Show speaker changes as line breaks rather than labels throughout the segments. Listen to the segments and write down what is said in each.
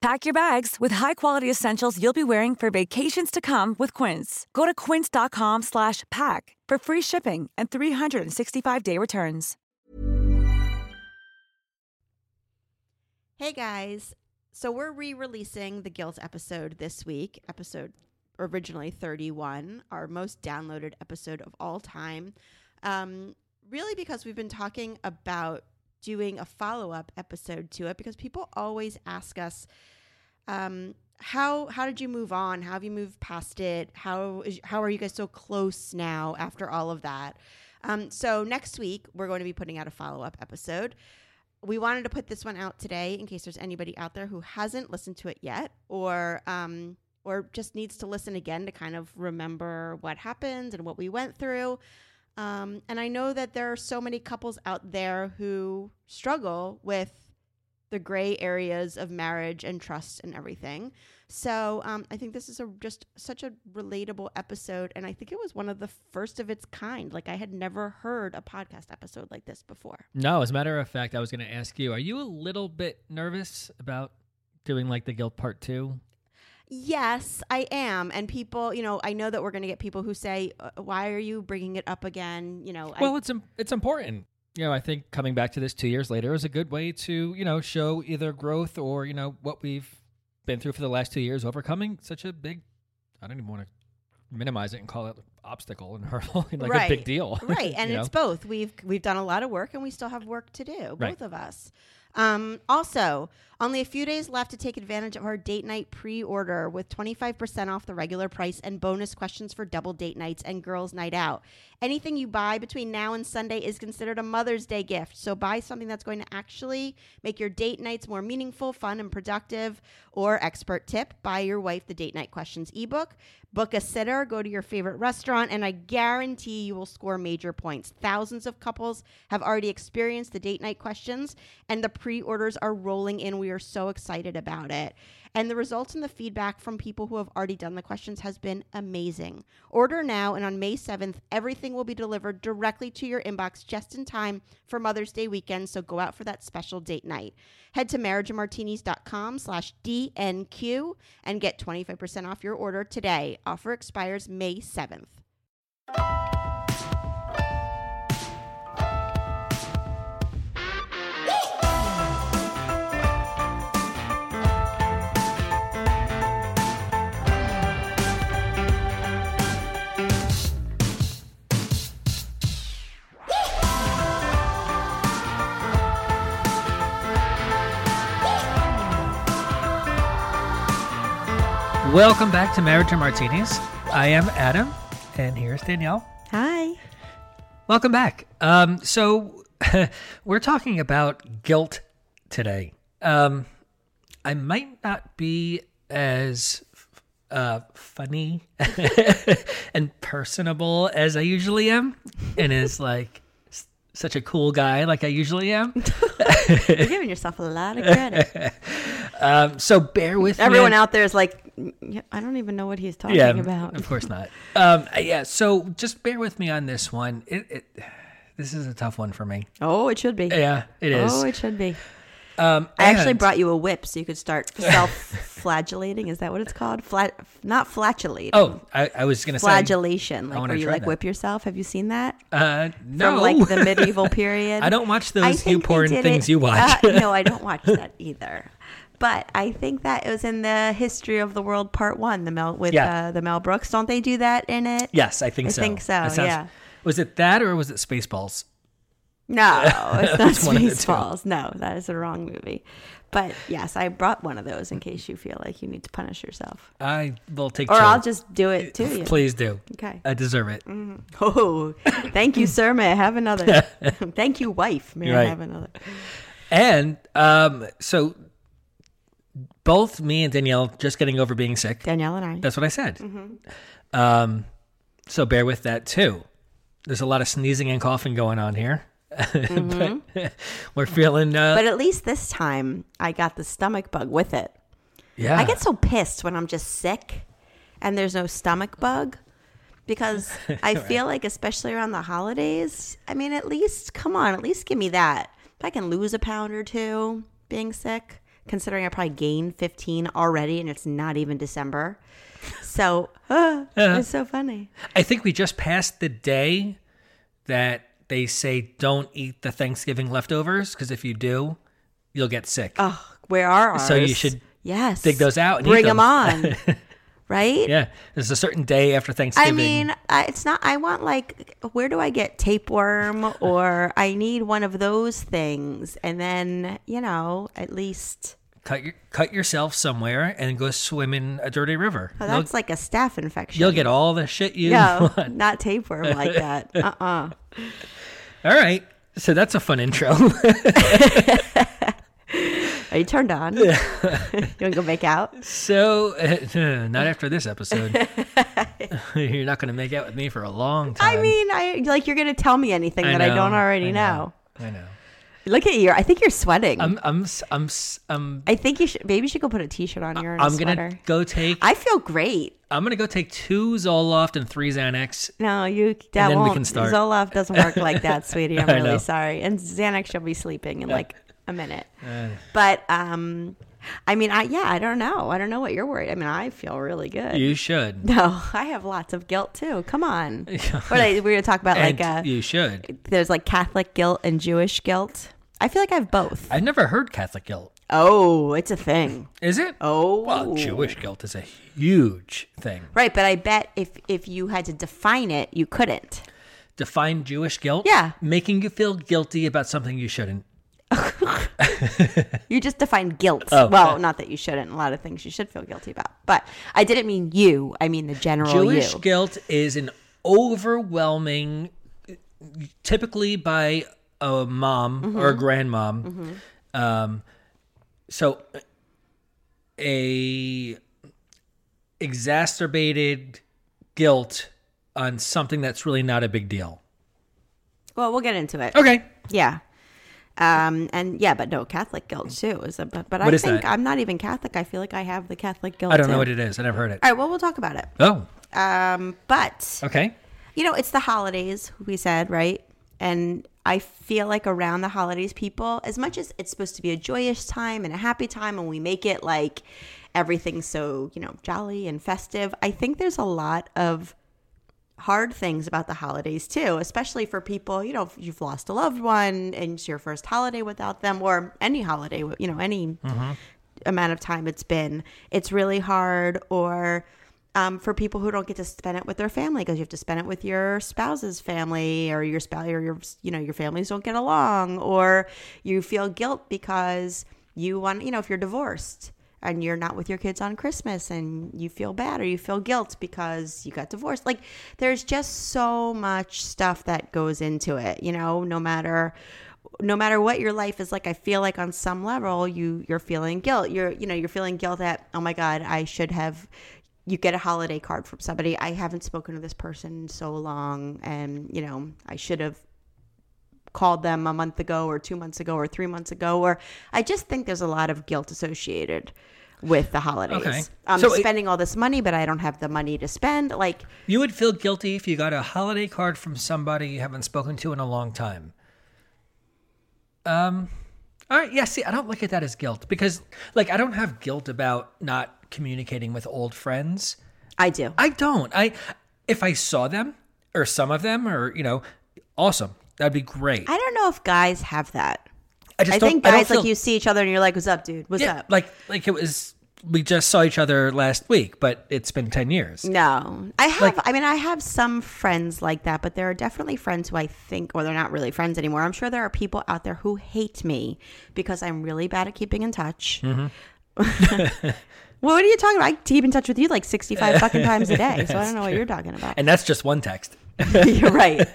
Pack your bags with high-quality essentials you'll be wearing for vacations to come with Quince. Go to quince.com slash pack for free shipping and 365-day returns.
Hey guys. So we're re-releasing the Guilt episode this week, episode originally 31, our most downloaded episode of all time. Um, really because we've been talking about doing a follow-up episode to it because people always ask us um, how how did you move on? How have you moved past it? How is how are you guys so close now after all of that? Um, so next week we're going to be putting out a follow up episode. We wanted to put this one out today in case there's anybody out there who hasn't listened to it yet, or um, or just needs to listen again to kind of remember what happened and what we went through. Um, and I know that there are so many couples out there who struggle with the gray areas of marriage and trust and everything. So um, I think this is a just such a relatable episode, and I think it was one of the first of its kind. Like I had never heard a podcast episode like this before.
No, as a matter of fact, I was going to ask you: Are you a little bit nervous about doing like the guilt part two?
Yes, I am. And people, you know, I know that we're going to get people who say, uh, "Why are you bringing it up again?" You know,
Well,
I,
it's im- it's important. You know, I think coming back to this two years later is a good way to you know show either growth or you know what we've been through for the last two years, overcoming such a big. I don't even want to minimize it and call it obstacle and hurdle like a big deal.
right? And it's
know?
both. We've we've done a lot of work, and we still have work to do.
Right.
Both of us. Um, also, only a few days left to take advantage of our date night pre-order with 25% off the regular price and bonus questions for double date nights and girls' night out. Anything you buy between now and Sunday is considered a Mother's Day gift. So buy something that's going to actually make your date nights more meaningful, fun, and productive. Or expert tip: buy your wife the date night questions ebook. Book a sitter, go to your favorite restaurant, and I guarantee you will score major points. Thousands of couples have already experienced the date night questions, and the pre orders are rolling in. We are so excited about it. And the results and the feedback from people who have already done the questions has been amazing. Order now, and on May 7th, everything will be delivered directly to your inbox just in time for Mother's Day weekend. So go out for that special date night. Head to marriageandmartinis.com slash DNQ and get 25% off your order today. Offer expires May 7th.
Welcome back to Marriage and Martinis. I am Adam, and here's Danielle.
Hi.
Welcome back. Um, so we're talking about guilt today. Um, I might not be as uh, funny and personable as I usually am, and as like such a cool guy like I usually am.
You're giving yourself a lot of credit.
Um, so bear with me.
Everyone
on-
out there is like, "Mm, I don't even know what he's talking
yeah,
about.
of course not. Um, yeah, so just bear with me on this one. It, it this is a tough one for me.
Oh, it should be.
Yeah, it is.
Oh, it should be.
Um,
I actually brought you a whip so you could start self-flagellating. Is that what it's called? Flat, not flatulating.
Oh, I, I was gonna say
flagellation, like where you like
that.
whip yourself. Have you seen that
Uh, no,
from like the medieval period?
I don't watch those you porn things
it-
you watch.
uh, no, I don't watch that either. But I think that it was in the History of the World Part One, the Mel with
Yeah.
uh, the Mel Brooks. Don't they do that in it?
yes, I think
I
so.
I think so,
sounds-
yeah.
Was it that or was it Spaceballs?
No, it's not
It's one of the two.
Spaceballs. No, that is the wrong movie. But yes, I brought one of those in case you feel like you need to punish yourself,
I will take.
or
two.
I'll just do it to you.
Please do.
Okay.
I deserve it.
Oh, thank you, sir. May I have another? thank you, wife. May I have another?
And um, so both me and Danielle just getting over being sick.
Danielle and I.
That's what I said.
Mm-hmm.
Um, so bear with that too. there's a lot of sneezing and coughing going on here. but we're feeling, uh,
But at least this time I got the stomach bug with it.
yeah.
I get so pissed when I'm just sick and there's no stomach bug because I feel like, especially around the holidays, I mean, at least, come on, at least give me that. If I can lose a pound or two being sick, considering I probably gained 15 already and it's not even December. So, uh, it's so funny.
I think we just passed the day that they say don't eat the Thanksgiving leftovers because if you do, you'll get sick.
Oh, where are ours?
So you should
yes
dig those out and eat
bring them
them.
on, right?
yeah, there's a certain day after Thanksgiving.
I mean, it's not. I want like, where do I get tapeworm, or I need one of those things, and then you know, at least
cut your cut yourself somewhere and go swim in a dirty river.
oh, that's like a staph infection.
You'll get all the shit you
no,
want.
not tapeworm like that. Uh uh
All right. So that's a fun intro.
Are you turned on? you want to go make out?
so, uh, not after this episode. You're not going to make out with me for a long time.
I mean, I like you're gonna tell me anything
I
that I don't already
I
know.
I know.
Look at you. I think you're sweating.
I'm, I'm, I'm, I'm,
I think you should. Maybe you should go put a t-shirt on. You're in a
I'm gonna go take.
I feel great.
I'm gonna go take two Zoloft and three Xanax.
No, you that
then
won't.
can start.
Zoloft doesn't work like that, sweetie. I'm
I
really
know.
sorry. And Xanax will be sleeping in like a minute. But um, I mean, I yeah, I don't know. I don't know what you're worried. I mean, I feel really good.
You should.
no, I have lots of guilt too. Come on. What I, we're gonna talk about
and
like uh,
you should.
there's like Catholic guilt and Jewish guilt. I feel like I have both.
I've never heard Catholic guilt.
Oh, it's a thing.
Is it?
Oh,
Well, Jewish guilt is a huge thing.
Right, but I bet if if you had to define it, you couldn't.
Define Jewish guilt?
Yeah.
Making you feel guilty about something you shouldn't.
You just define guilt.
Oh.
well, not that you shouldn't. A lot of things you should feel guilty about. But I didn't mean you. I mean the general
Jewish
you.
guilt is an overwhelming, typically by a mom
Mm-hmm.
or a grandmom. Um, so, a exacerbated guilt on something that's really not a big deal.
well, we'll get into it.
Okay.
Yeah. Um, and yeah, but no, Catholic guilt too is a, but, but I think
that?
I'm not even Catholic. I feel like I have the Catholic guilt.
I don't
too.
know what it is. I never heard it.
All right, well, we'll talk about it.
Oh,
Um, but
okay.
you know, it's the holidays, we said, right? And I feel like around the holidays, people, as much as it's supposed to be a joyous time and a happy time, and we make it like everything's so, you know, jolly and festive, I think there's a lot of hard things about the holidays too, especially for people, you know, if you've lost a loved one and it's your first holiday without them, or any holiday, you know, any mm-hmm. amount of time it's been. It's really hard, or um, for people who don't get to spend it with their family because you have to spend it with your spouse's family or your spouse or your you know your families don't get along, or you feel guilt because you want you know if you're divorced and you're not with your kids on Christmas and you feel bad or you feel guilt because you got divorced. Like there's just so much stuff that goes into it, you know, no matter no matter what your life is like, I feel like on some level you you're feeling guilt. You're you know, you're feeling guilt that, oh my God, I should have you get a holiday card from somebody. I haven't spoken to this person in so long and, you know, I should have called them a month ago or two months ago or three months ago or i just think there's a lot of guilt associated with the holidays
Okay.
i'm
So it-
spending all this money but i don't have the money to spend like
You would feel guilty if you got a holiday card from somebody you haven't spoken to in a long time. Um, all right. Yeah. See, I don't look at that as guilt because, like, I don't have guilt about not communicating with old friends.
i do
I don't. I if I saw them or some of them or you know, awesome. That'd be great.
i don't know if guys have that
I just
i
don't.
think
I don't
guys like you see each other and you're like what's up dude what's
Yeah,
up
like like it was. We just saw each other last week, but it's been ten years.
no i have
Like-
i mean i have some friends like that but there are definitely friends who i think or they're not really friends anymore i'm sure there are people out there who hate me because i'm really bad at keeping in touch
Mm-hmm.
Well, what are you talking about? I keep in touch with you like 65 fucking times a day. So I don't know what you're talking about.
And that's just one text.
you're right.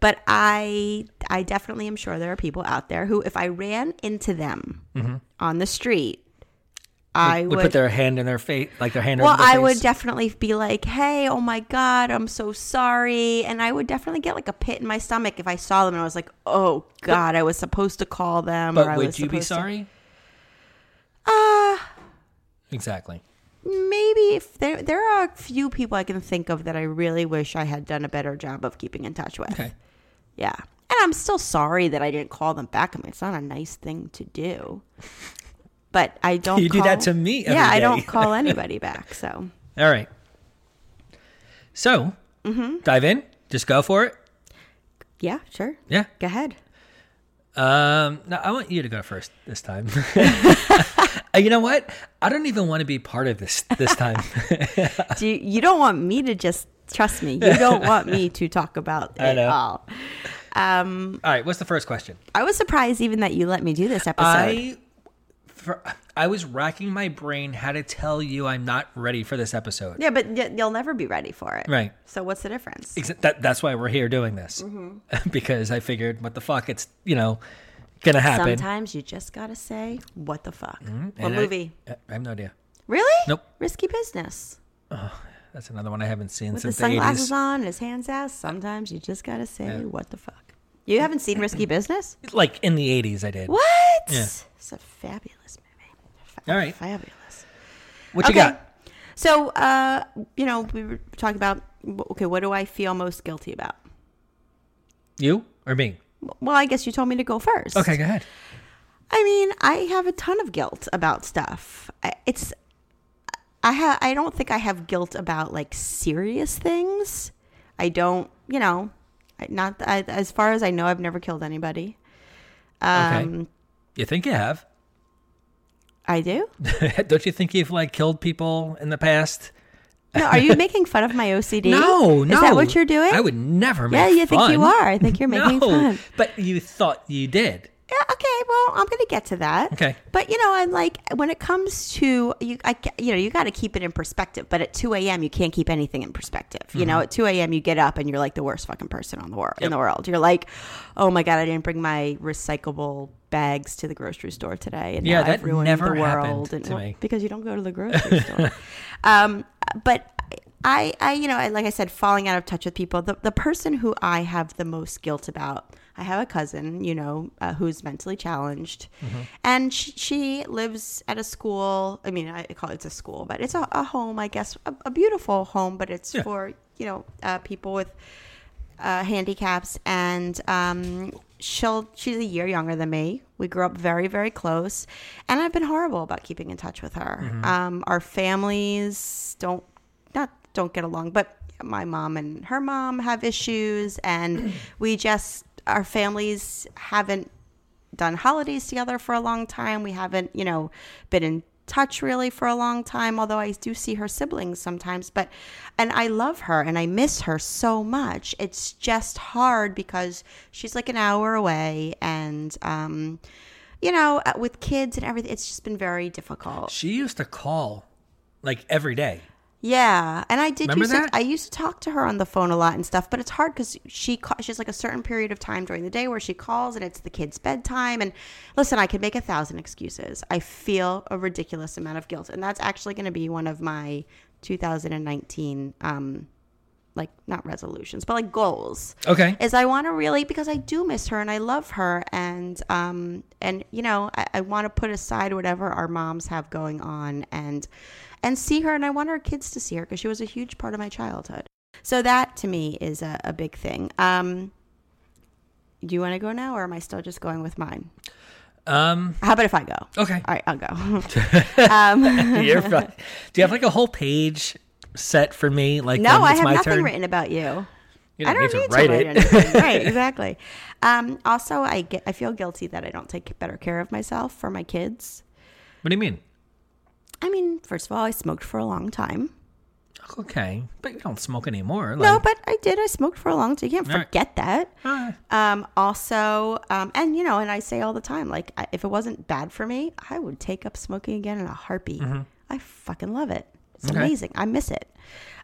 But I I definitely am sure there are people out there who if I ran into them
Mm-hmm.
on the street, I
would,
would,
put their hand in their face, like their hand
well,
their
I
face.
would definitely be like, "Hey, oh my god, I'm so sorry," and I would definitely get like a pit in my stomach if I saw them and I was like, "Oh god, I was supposed to call them." or
but
I
would
was
you be
supposed to-
sorry?
Uh
Exactly.
maybe if there there are a few people I can think of that I really wish I had done a better job of keeping in touch with.
Okay.
Yeah. And I'm still sorry that I didn't call them back. I mean, it's not a nice thing to do. But I don't
You do that to me
Yeah, I don't call anybody back. So,
All right. So,
Mm-hmm.
dive in. Just go for it.
yeah, sure.
Yeah.
Go ahead.
Um, no, I want you to go first this time. Uh, you know what? I don't even want to be part of this this time.
Do you, you don't want me to just trust me. You don't want me to talk about it all. Um,
All right. What's the first question?
I was surprised even that you let me do this episode.
I, for, I was racking my brain how to tell you I'm not ready for this episode.
yeah, but y- you'll never be ready for it.
Right.
So what's the difference?
That, that's why we're here doing this
Mm-hmm.
because I figured, what the fuck? It's you know gonna happen.
Sometimes you just gotta say, "What the fuck?" What
Mm-hmm. And
movie?
I, have no idea.
really?
Nope.
Risky business.
That's another one I haven't seen
With
since the
sunglasses
eighties.
on, and his hands out. Sometimes you just gotta say, "What the fuck?" You haven't seen Risky Business?
Like in the eighties, I did.
What?
Yeah.
It's a fabulous movie. Fa-
All right.
Fabulous.
What you got?
So, uh, you know, we were talking about okay, what do I feel most guilty about?
You or me?
Well, I guess you told me to go first.
Okay, go ahead.
I mean, I have a ton of guilt about stuff. It's I ha- I don't think I have guilt about like serious things. I don't, you know, not I, as far as I know, I've never killed anybody. Um,
You think you have?
I do.
Don't you think you've like killed people in the past?
No, are you making fun of my OCD?
No, no.
Is that what you're doing?
I would never make
Yeah, you think you are. I think you're making
no,
fun.
But you thought you did.
Yeah, okay. Well, I'm going to get to that.
Okay.
But you know, I'm like when it comes to you, I, you know, you got to keep it in perspective. But at 2 a.m., you can't keep anything in perspective. You
Mm-hmm.
know, at 2 a.m., you get up and you're like the worst fucking person on the world in the world. You're like, oh my god, I didn't bring my recyclable bags to the grocery store today, and
Yeah,
now
that
I've ruined
never
the world. And,
to
well,
me.
because you don't go to the grocery store. Um, but I, I, you know, I, like I said, falling out of touch with people. The, the person who I have the most guilt about, I have a cousin, you know, uh, who's mentally challenged,
Mm-hmm.
and she, she lives at a school. I mean, I call it it's a school, but it's a, a home, I guess, a, a beautiful home, but it's
Yeah.
for you know uh, people with uh, handicaps, and um, she'll she's a year younger than me. We grew up very very close, and I've been horrible about keeping in touch with her.
Mm-hmm.
Um, our families don't not don't get along, but my mom and her mom have issues, and we just our families haven't done holidays together for a long time. We haven't, you know, been in touch really for a long time, although I do see her siblings sometimes. But, and I love her and I miss her so much. It's just hard because she's like an hour away and, um, you know, uh, with kids and everything, it's just been very difficult.
She used to call like every day.
Yeah, and I did
Remember
used
that?
to I used to talk to her on the phone a lot and stuff, but it's hard because she ca- she's like a certain period of time during the day where she calls and it's the kid's bedtime. And listen, I could make a thousand excuses. I feel a ridiculous amount of guilt, and that's actually going to be one of my 2019 um like not resolutions, but like goals
Okay.
is I want to really because I do miss her and I love her and um and you know I, I want to put aside whatever our moms have going on and and see her and I want our kids to see her because she was a huge part of my childhood. So that to me is a, a big thing. Um, do you want to go now or am I still just going with mine?
Um.
How about if I go?
Okay.
All right, I'll go. um,
You're fine. Do you have like a whole page set for me? Like
no, I have nothing
turn?
written about you.
You
I
don't need
need
to write it.
anything. right, exactly. Um, also, I get I feel guilty that I don't take better care of myself for my kids.
What do you mean?
I mean, first of all, I smoked for a long time.
Okay, but you don't smoke anymore.
no, but I did. I smoked for a long time. You can't
All right.
forget that.
Ah,
Um, also, um, and you know, and I say all the time, like, if it wasn't bad for me, I would take up smoking again in a heartbeat.
Mm-hmm.
I fucking love it. It's
Okay.
amazing. I miss it.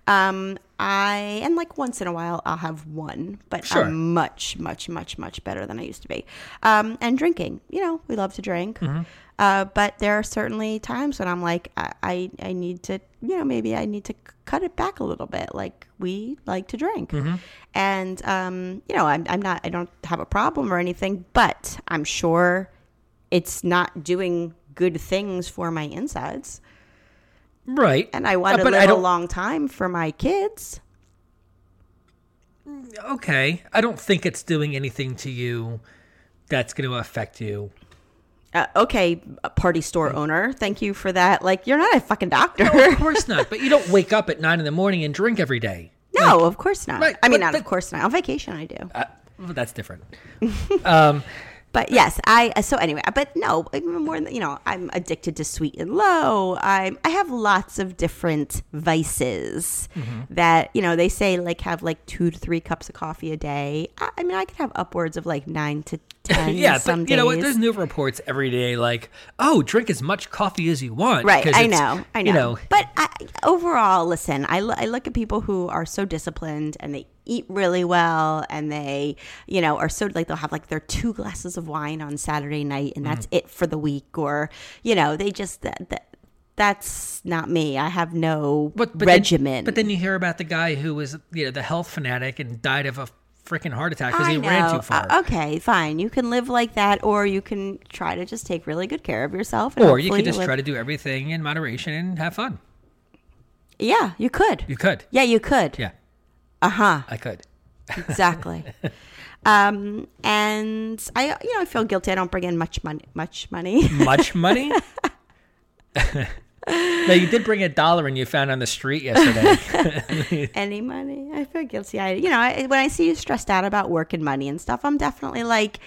Um, I and like once in a while I'll have one, but
Sure.
I'm much, much, much, much better than I used to be. Um, and drinking, you know, we love to drink.
Mm-hmm.
Uh, but there are certainly times when I'm like, I, I, I need to, you know, maybe I need to c- cut it back a little bit. Like we like to drink,
Mm-hmm.
and um, you know, I'm, I'm not, I don't have a problem or anything, but I'm sure it's not doing good things for my insides,
Right.
and I want
Uh,
to live a long time for my kids.
Okay. I don't think it's doing anything to you that's going to affect you.
Uh, okay, party store owner, thank you for that. Like, you're not a fucking doctor.
Of course not. But you don't wake up at nine in the morning and drink every day.
no, of course not.
Right,
I mean,
but
not of course not. On vacation, I do.
Uh, well, that's different. um,
But yes, I so anyway, but no, more than you know, I'm addicted to sweet and low. I'm I have lots of different vices
Mm-hmm.
that you know they say like have like two to three cups of coffee a day. I, I mean, I could have upwards of like nine to ten.
yeah,
some
but you know what? There's new reports every day like, oh, drink as much coffee as you want.
Right, I know, I know.
You know,
But I, overall, listen, I, lo- I look at people who are so disciplined and they eat really well and they, you know, are so like they'll have like their two glasses of wine on Saturday night and that's it for the week, or you know, they just that, that that's not me. I have no
but, but
regimen.
Then, but then you hear about the guy who was, you know, the health fanatic and died of a freaking heart attack because he
know.
ran too far.
Uh, okay, fine. You can live like that, or you can try to just take really good care of yourself. And
or you could just
live-
try to do everything in moderation and have fun.
Yeah, you could.
You could.
yeah, you could.
Yeah,
Uh huh.
I could.
exactly um and i you know i feel guilty i don't bring in much money much money
Much money? no, you did bring a dollar and you found on the street yesterday.
any money i feel guilty i you know I, when i see you stressed out about work and money and stuff i'm definitely like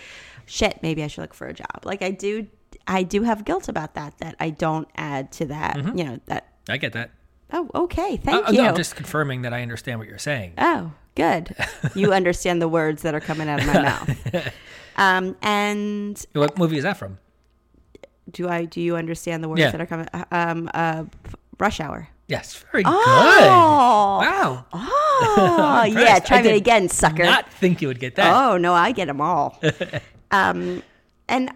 shit maybe i should look for a job like i do i do have guilt about that that i don't add to that you know that
I get that.
Oh okay
Uh,
thank
uh,
you
no, I'm just confirming that I understand what you're saying.
Oh, good. You understand the words that are coming out of my mouth. Um, and
What movie is that from?
do I? Do you understand the words
Yeah.
that are coming? Um, uh, Rush Hour.
Yes, very
Oh,
good. Wow.
oh, yeah. Try
I
me
did
again, sucker.
I did not think you would get that.
Oh no, I get them all. um, and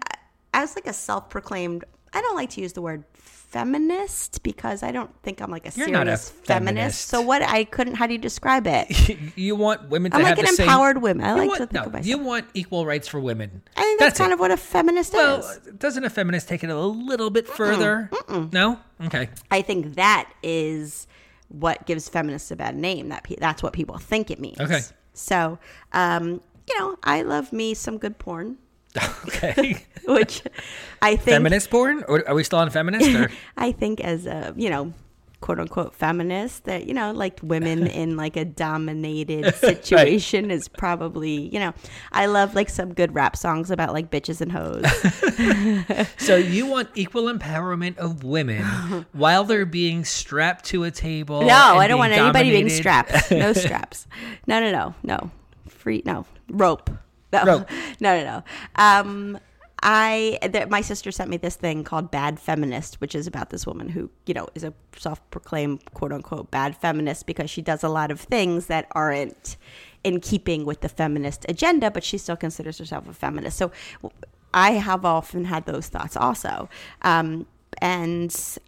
as like a self-proclaimed, I don't like to use the word feminist because I don't think I'm like a
You're
serious
a
feminist.
feminist.
So what? I couldn't. How do you describe it?
you want women to
I'm
have
like an
the same-
empowered woman. I like
want,
to think
no,
of myself.
You want equal rights for women.
I think that's, kind
it.
of what a feminist
Well,
is.
doesn't a feminist take it a little bit further? No. Okay.
I think that is what gives feminists a bad name. That pe- that's what people think it means.
Okay.
So, um, you know, I love me some good porn,
Okay.
which I think
feminist porn? Or are we still on feminist? Or
I think as a you know quote unquote feminist that you know like women in like a dominated situation is probably you know I love like some good rap songs about like bitches and hoes.
so you want equal empowerment of women while they're being strapped to a table?
No, I don't want anybody being strapped. No straps. No, no, no, no. Free. No rope. No, no, no, no. Um, I th- my sister sent me this thing called Bad Feminist, which is about this woman who you know is a self-proclaimed quote unquote bad feminist because she does a lot of things that aren't in keeping with the feminist agenda, but she still considers herself a feminist. So I have often had those thoughts also, um, and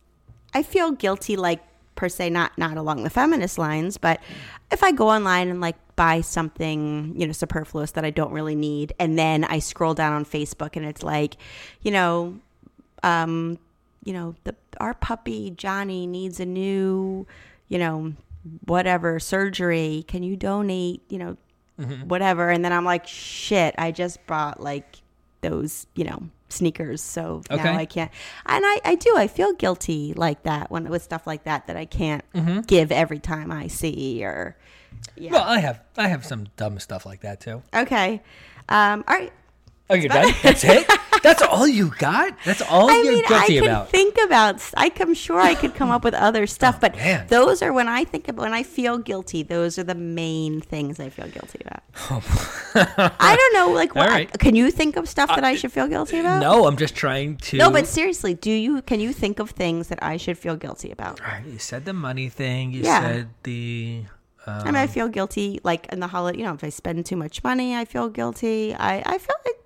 I feel guilty, like per se, not not along the feminist lines, but if I go online and like buy something, you know, superfluous that I don't really need, and then I scroll down on Facebook and it's like, you know, um, you know, the our puppy Johnny needs a new, you know, whatever surgery. Can you donate? You know, whatever. And then I'm like, shit, I just bought like those, you know, sneakers. So
Okay.
now I can't. And I, I do. I feel guilty like that when with stuff like that that I can't
Mm-hmm.
give every time I see or. Yeah.
Well, I have I have some dumb stuff like that too.
okay. Um, all right.
Oh, you're done. That's it. That's all you got. That's all
I
you're
mean, I
guilty
can
about.
think about. I, am sure I could come up with other stuff, but
Oh, man.
those are when I think about when I feel guilty. Those are the main things I feel guilty about. I don't know, like, what,
right.
can you think of stuff that I should feel guilty about?
no, I'm just trying to.
No, but seriously, do you? Can you think of things that I should feel guilty about?
All right, you said the money thing. You
Yeah.
said the. Uh,
I mean, I feel guilty, like in the holiday. You know, if I spend too much money, I feel guilty. I, I feel like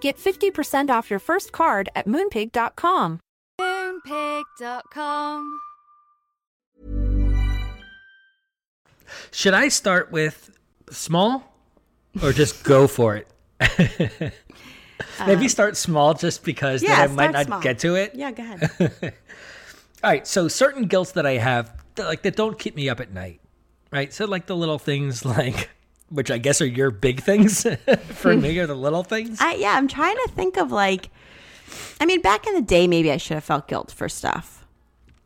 Get 50% off your first card at moonpig.com.
Moonpig.com.
Should I start with small or just go for it? Maybe start small just because
Um, yeah,
then I might not
small.
get to it.
Yeah, go ahead.
All right, so certain guilts that I have, like that don't keep me up at night, right? So like the little things, like which I guess are your big things for me, are the little things.
I yeah, I'm trying to think of like I mean, back in the day maybe I should have felt guilt for stuff.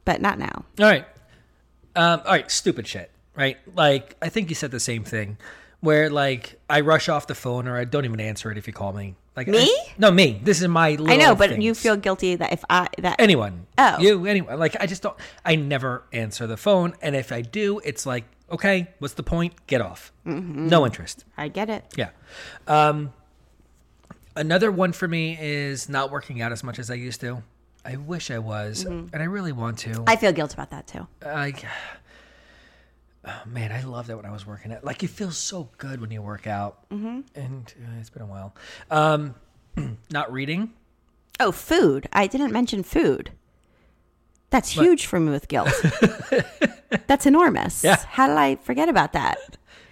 But not now.
All right, um, all right, stupid shit, right? Like I think you said the same thing, where like I rush off the phone or I don't even answer it if you call me. Like
Me?
I- no, me. This is my. Little
I know, but you feel guilty that if I that
anyone.
Oh.
You, anyone. Like, I just don't, I never answer the phone. And if I do, it's like, okay, what's the point? Get off.
Mm-hmm.
No interest.
I get it.
Yeah. Um, another one for me is not working out as much as I used to. I wish I was, and I really want to.
Mm-hmm. I feel guilt about that too.
Like, oh man, I love that when I was working out. Like, you feel so good when you work out. Mm-hmm. And uh, it's been a while. Um, not reading.
Oh, food. I didn't mention food. That's huge for me with guilt. That's enormous.
Yeah.
How did I forget about that?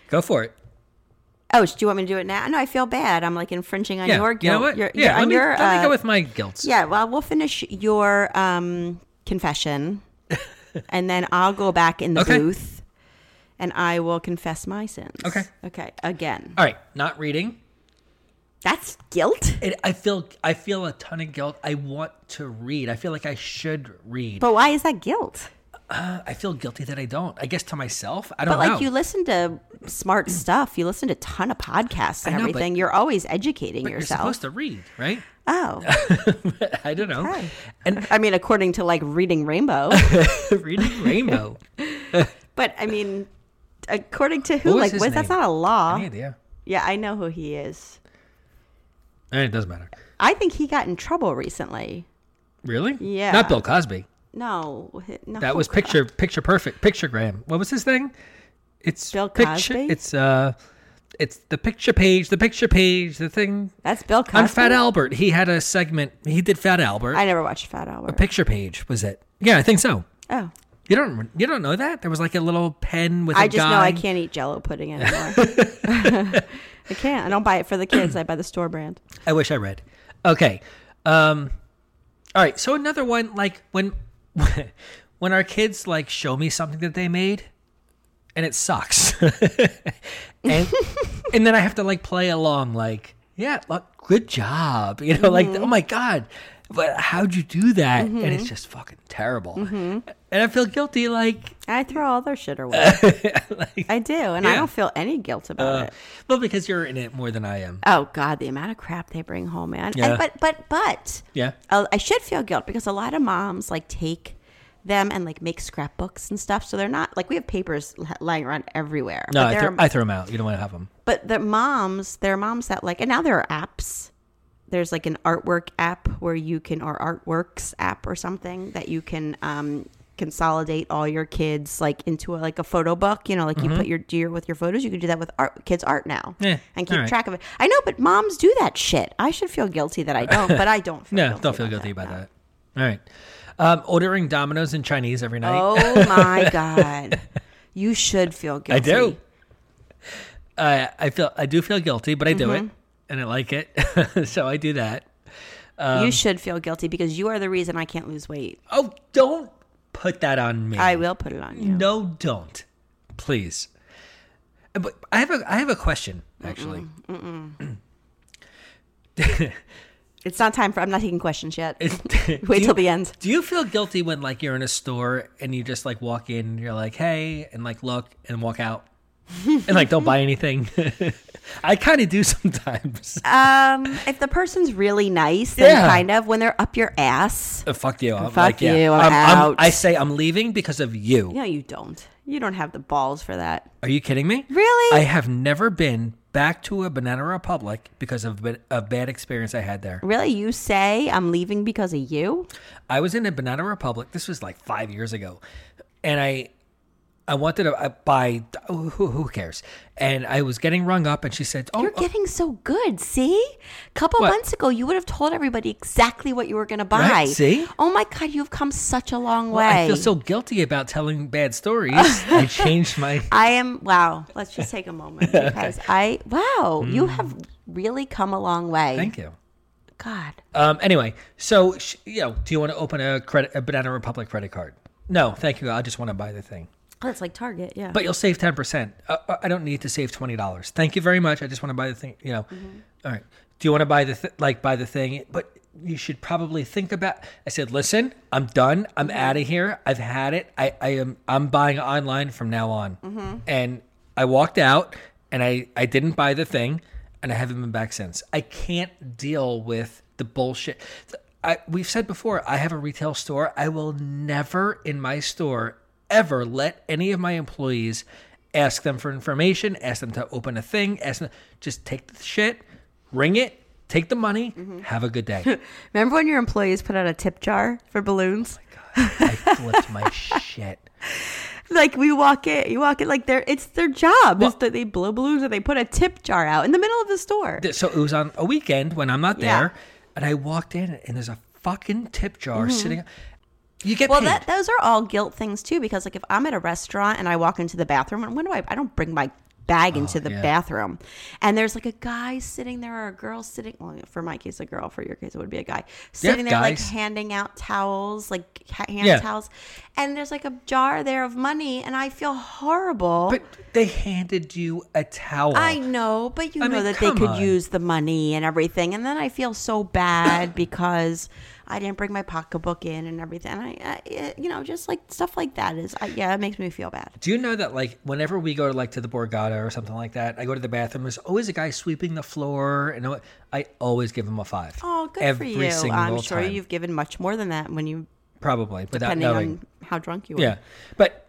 Go for it.
Oh, do you want me to do it now? No, I feel bad. I'm like infringing on
Yeah.
your guilt.
you know what?
Your-
yeah.
your-
let me,
your,
let me
uh,
go with my guilts.
Yeah, well, we'll finish your um, confession, and then I'll go back in the
Okay.
booth, and I will confess my sins.
Okay.
Okay. Again,
All right. Not reading.
that's guilt.
It, I feel I feel a ton of guilt. I want to read. I feel like I should read.
But why is that guilt?
Uh, I feel guilty that I don't. I guess to myself. I don't
But like
know.
you listen to smart stuff, you listen to a ton of podcasts and
know, but-
everything. You're always educating
but you're
yourself.
supposed to read, right?
oh,
I don't know.
Okay.
And
I mean, according to like reading Rainbow.
reading Rainbow.
but I mean, according to who?
What was
like, what, that's not a law.
Any idea?
Yeah, I know who he is.
Eh, It doesn't matter.
I think he got in trouble recently.
Really?
Yeah.
Not Bill Cosby.
No, no.
That was picture picture perfect picturegram. What was his thing? It's
Bill
picture.
Cosby?
It's uh, it's the picture page. The picture page. The thing
That's Bill Cosby.
on Fat Albert. He had a segment. He did Fat Albert.
I never watched Fat Albert.
A picture page was it? Yeah, I think so.
oh,
You don't you don't know that there was like a little pen with.
I just know I can't eat Jello pudding anymore. I can't. I don't buy it for the kids. I buy the store brand.
I wish I read. Okay. Um. All right. So another one, like when when our kids like show me something that they made, and it sucks, and and then I have to like play along, like yeah, look, good job, you know, like oh my god. But how'd you do that? And it's just fucking terrible. And I feel guilty, like,
I throw all their shit away.
like
I do, and I don't feel any guilt about
uh,
it.
well, because you're in it more than I am.
Oh God, the amount of crap they bring home, man.
Yeah.
And, but but but
Yeah.
uh, I should feel guilt because a lot of moms like take them and like make scrapbooks and stuff. So they're not like we have papers lying around everywhere.
No, I,
are-
I throw them out. You don't want to have them.
but the moms, there are moms that like, and now there are apps. There's like an artwork app where you can, or artworks app or something that you can um, consolidate all your kids like into a, like a photo book. You know, like you put your do with your photos. You can do that with art, kids' art now,
Mm-hmm. Yeah,
and keep
right.
track of it. I know, but moms do that shit. I should feel guilty that I don't, but I don't. Feel
No,
guilty
don't feel
about
guilty about
no.
that. All right. Um, ordering Domino's in Chinese every night.
Oh my god, you should feel guilty.
I do. Uh, I feel I do feel guilty, but I do
Mm-hmm.
it, and I like it, so I do that. Um,
you should feel guilty because you are the reason I can't lose weight.
Oh, don't put that on me.
I will put it on you.
No, don't. Please. Uh, But I have a I have a question actually.
It's not time for. I'm not taking questions yet. Wait
you-
till the end.
Do you feel guilty when like you're in a store and you just like walk in and you're like, "Hey," and like look and walk out? And like don't buy anything. I kind of do sometimes.
Um, if the person's really nice, then
Yeah.
kind of when they're up your ass.
Uh, fuck you. I'm
Fuck
like,
you, I'm
I'm- I'm-
out.
I say I'm leaving because of you.
No, you don't. You don't have the balls for that.
Are you kidding me?
Really?
I have never been back to a Banana Republic because of a bad experience I had there.
Really? You say I'm leaving because of you?
I was in a Banana Republic. This was like five years ago, and I, I wanted to uh, buy. Who, who cares? And I was getting rung up, and she said, "Oh,
You're
oh,
getting so good. See? A couple
What?
months ago, you would have told everybody exactly what you were going to buy.
Right, see?
Oh my God, you've come such a long
well,
way.
I feel so guilty about telling bad stories. I changed my.
I am wow. Let's just take a moment because I wow, you have really come a long way.
Mm. Thank you.
God.
Um. Anyway, so you know, do you want to open a credit a Banana Republic credit card? No, thank you. I just want to buy the thing.
Oh, that's like Target, yeah.
But you'll save ten percent. Uh, uh, I don't need to save twenty dollars. Thank you very much. I just want to buy the thing. You know. All right. Do you want to buy the th- like buy the thing? But you should probably think about. I said, listen, I'm done. I'm out of here. I've had it. I, I am. I'm buying online from now on. And I walked out, and I I didn't buy the thing, and I haven't been back since. I can't deal with the bullshit. I, we've said before, I have a retail store. I will never in my store ever let any of my employees ask them for information, ask them to open a thing, ask them just take the shit, ring it, take the money, have a good day.
Remember when your employees put out a tip jar for balloons?
Oh my god, I flipped my shit.
Like we walk it, you walk it like they're it's their job is that they blow balloons and they put a tip jar out in the middle of the store.
So it was on a weekend when I'm not
Yeah.
there, and I walked in and there's a fucking tip jar mm-hmm. sitting. You get.
Well,
paid.
that those are all guilt things too, because like if I'm at a restaurant and I walk into the bathroom, and when do I? I don't bring my bag oh, into the
yeah.
bathroom, and there's like a guy sitting there or a girl sitting. Well, for my case, a girl. For your case, it would be a guy sitting there like handing out towels, like hand
Yeah.
towels, and there's like a jar there of money, and I feel horrible.
but they handed you a towel.
I know, but you
I
know
mean,
that they could
on.
use the money and everything, and then I feel so bad because I didn't bring my pocketbook in and everything. And I, I, you know, just like stuff like that is, I, yeah, it makes me feel bad.
Do you know that like whenever we go like to the Borgata or something like that, I go to the bathroom. There's always a guy sweeping the floor, and I always give him a five.
Oh, good
Every
for you!
single
I'm sure
time.
you've given much more than that when you,
probably without
depending
knowing.
on how drunk you were.
Yeah, but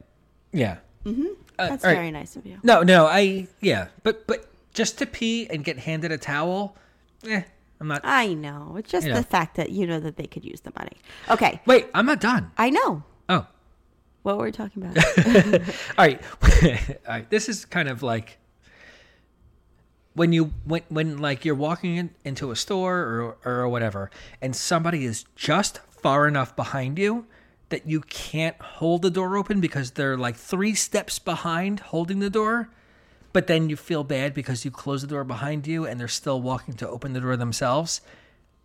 yeah, mm-hmm.
that's very nice of you.
No, no, I yeah, but but just to pee and get handed a towel, eh, I'm not.
I know. It's just
You
the fact that you know that they could use the money. Okay,
Wait, I'm not done.
I know.
Oh,
What were we talking about?
all right, all right. This is kind of like when you when when like you're walking in, into a store or or whatever, and somebody is just far enough behind you that you can't hold the door open because they're like three steps behind holding the door. But then you feel bad because you close the door behind you and they're still walking to open the door themselves.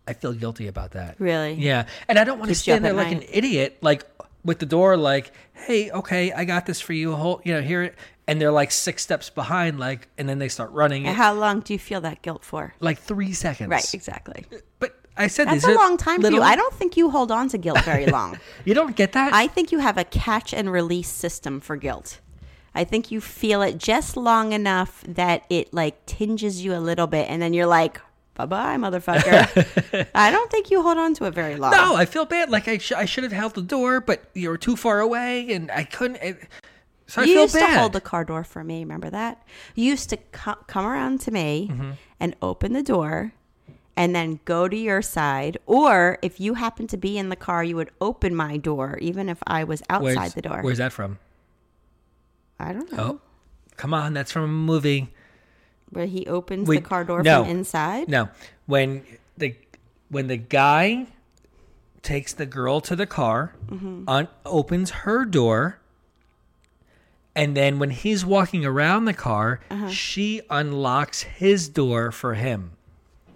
I feel guilty about that.
Really?
Yeah. And I don't want to
Keeps
stand there like
night.
an idiot, like with the door, like, hey, okay, I got this for you. Hold, you know, here it. And they're like six steps behind, like, and then they start running.
And how long do you feel that guilt for?
like three seconds.
Right, exactly.
But I said
That's a long time
little,
for you. I don't think you hold on to guilt very long.
You don't get that?
I think you have a catch and release system for guilt. I think you feel it just long enough that it like tinges you a little bit, and then you're like, "Bye bye, motherfucker." I don't think you hold on to it very long.
no, I feel bad. Like I, sh- I should have held the door, but you were too far away, and I couldn't. It, so I
you used
bad.
to hold the car door for me. Remember that? You used to co- come around to me
Mm-hmm.
and open the door, and then go to your side. Or if you happened to be in the car, you would open my door, even if I was outside
Where's-
the door.
Where's that from?
I don't know.
Oh, come on, that's from a movie.
Where he opens
Wait,
the car door
no.
from inside.
No, when the when the guy takes the girl to the car,
Mm-hmm.
un- opens her door, and then when he's walking around the car,
Uh-huh.
she unlocks his door for him.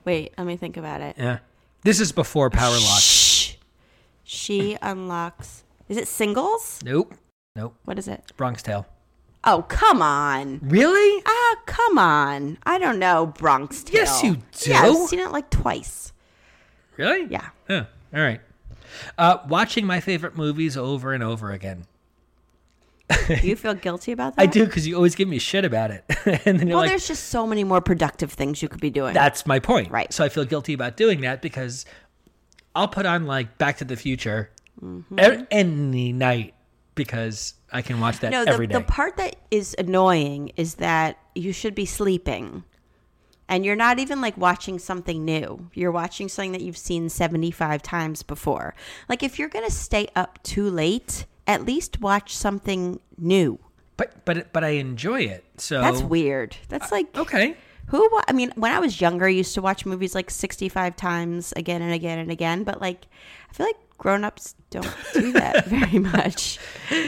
Wait, let me think about it.
Yeah. This is before Power Lock.
Shh. She unlocks. Is it singles?
Nope. Nope.
What is it?
Bronx Tale.
Oh, come on.
Really?
Ah, come on. I don't know Bronx Tale.
Yes, you
Yeah,
do.
I've seen it like twice.
Really?
Yeah.
Oh, all right. Uh, watching my favorite movies over and over again.
you feel guilty about that?
I do because you always give me shit about it, and then you're
Well,
like,
there's just so many more productive things you could be doing.
"That's my point."
Right.
So I feel guilty about doing that because I'll put on like Back to the Future
Mm-hmm.
e- any night because I can watch that
no, the,
day.
the part that is annoying is that you should be sleeping. And you're not even like watching something new. You're watching something that you've seen 75 times before. Like if you're going to stay up too late, at least watch something new.
but but but I enjoy it. So
That's weird. That's like
Okay.
Who? I mean, when I was younger, I used to watch movies like 65 times again and again and again. But like, I feel like grown ups don't do that very much.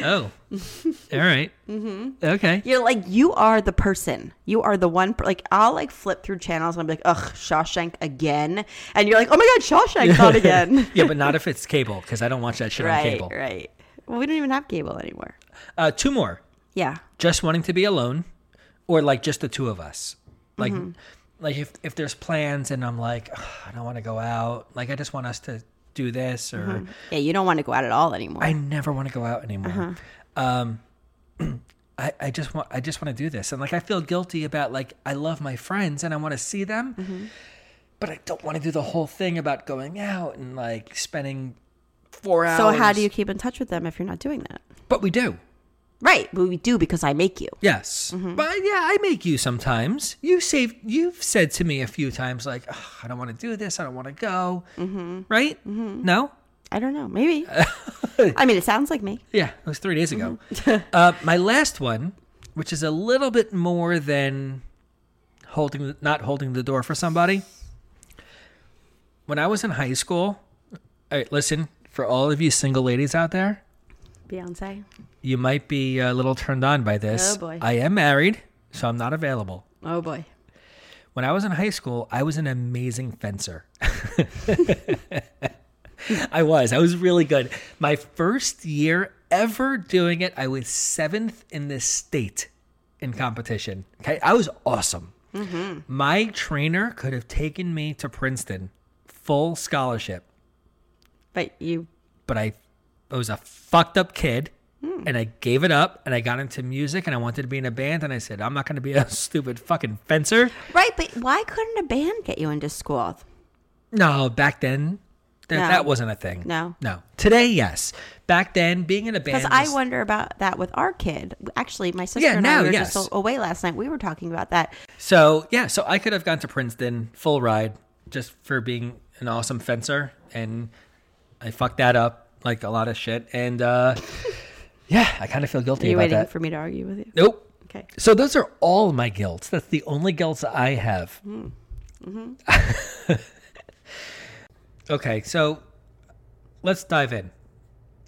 Oh. All right. mm-hmm. Okay.
You're like, you are the person. You are the one. Per- like, I'll like flip through channels and I'm like, ugh, Shawshank again. And you're like, oh my God, Shawshank's on again.
yeah, but not if it's cable because I don't watch that shit on
right,
cable.
right. Well, we don't even have cable anymore.
Uh, two more.
Yeah.
just wanting to be alone or like just the two of us like like if if there's plans and i'm like i don't want to go out like i just want us to do this or mm-hmm.
Yeah, you don't want to go out at all anymore.
i never want to go out anymore. Uh-huh. Um I, I just want I just want to do this. And like I feel guilty about like I love my friends and I want to see them mm-hmm. but I don't want to do the whole thing about going out and like spending four hours
so, how do you keep in touch with them if you're not doing that?
but we do
Right. But we do because I make you.
Yes, but yeah, I make you sometimes. You say you've said to me a few times like, "Ugh, I don't want to do this. I don't want to go. Mm-hmm. Right? Mm-hmm. No.
I don't know. Maybe. I mean, it sounds like me.
Yeah, it was three days ago. uh, my last one, which is a little bit more than holding, not holding the door for somebody. When I was in high school, all right, listen for all of you single ladies out there.
Beyonce.
You might be a little turned on by this.
Oh, boy.
I am married, so I'm not available.
Oh boy.
When I was in high school, I was an amazing fencer. I was. I was really good. My first year ever doing it, I was seventh in the state in competition. Okay. I was awesome. Mm-hmm. My trainer could have taken me to Princeton, full scholarship,
But you.
but I, I was a fucked up kid. Hmm. And I gave it up and I got into music and I wanted to be in a band and I said, I'm not going to be a stupid fucking fencer.
Right, but why couldn't a band get you into school?
No, back then, th-
No.
that wasn't a thing.
No.
no. Today, yes. Back then, being in a band.
Because I
was-
wonder about that with our kid. Actually, my sister
Yeah,
and
now,
I were
yes.
just away last night. We were talking about that.
So yeah, so I could have gone to Princeton full ride just for being an awesome fencer, and I fucked that up like a lot of shit. And uh, yeah, I kind of feel
Are
guilty
you
about
waiting
that.
for me to argue with you?
nope.
Okay.
So those are all my guilts. That's the only guilts I have.
Hmm.
Mm-hmm. okay, so let's dive in.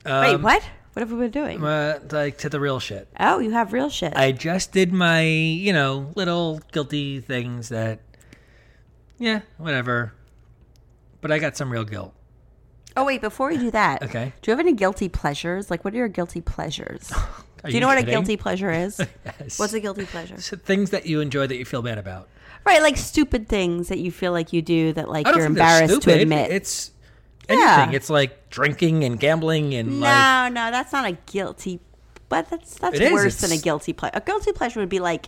Wait, what? What have we been doing?
Uh, like to the real shit.
oh, you have real shit.
I just did my, you know, little guilty things that, yeah, whatever. But I got some real guilt.
Oh, wait, before we do that,
Okay.
do you have any guilty pleasures? Like, what are your guilty pleasures? Do you know what a guilty pleasure is?
Yes.
What's a guilty pleasure?
So things that you enjoy that you feel bad about?
Right, like stupid things that you feel like you do that like you're embarrassed to admit.
It's anything.
Yeah.
It's like drinking and gambling and
no,
like
no, no, that's not a guilty. But that's that's
It is,
worse than a guilty pleasure. A guilty pleasure would be like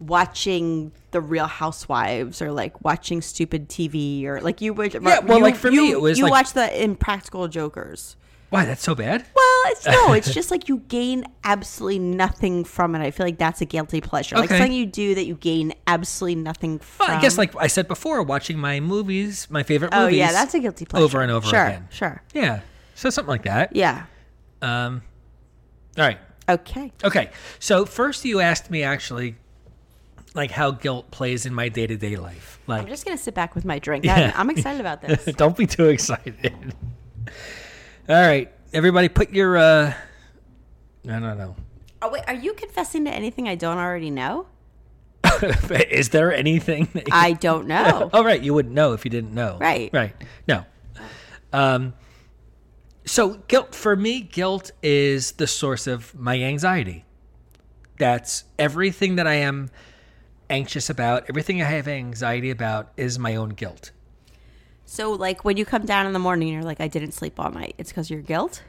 watching the Real Housewives or like watching stupid TV or like you would.
Yeah, well,
you,
like, for
you,
me, it was
you
like-
watch the Impractical Jokers.
why that's so bad.
Well, it's no, it's just like you gain absolutely nothing from it. I feel like that's a guilty pleasure. Like something you do that you gain absolutely nothing from.
Well, I guess like I said before, watching my movies, my favorite movies.
oh yeah, that's a guilty pleasure
over and over
sure,
again.
Sure,
Yeah, so something like that.
yeah.
Um. All right.
Okay.
Okay. So first, you asked me actually, like how guilt plays in my day to day life. Like,
I'm just gonna sit back with my drink.
Yeah.
I'm, I'm excited about this.
Don't be too excited. All right, everybody, put your. uh I don't know.
Oh wait, are you confessing to anything I don't already know?
Is there anything? That you,
I don't know.
Oh, right. You wouldn't know if you didn't know.
Right.
Right. No. Um, so guilt for me, guilt is the source of my anxiety. That's everything that I am anxious about, everything I have anxiety about is my own guilt.
So, like, when you come down in the morning, you're like, I didn't sleep all night. It's because of your guilt?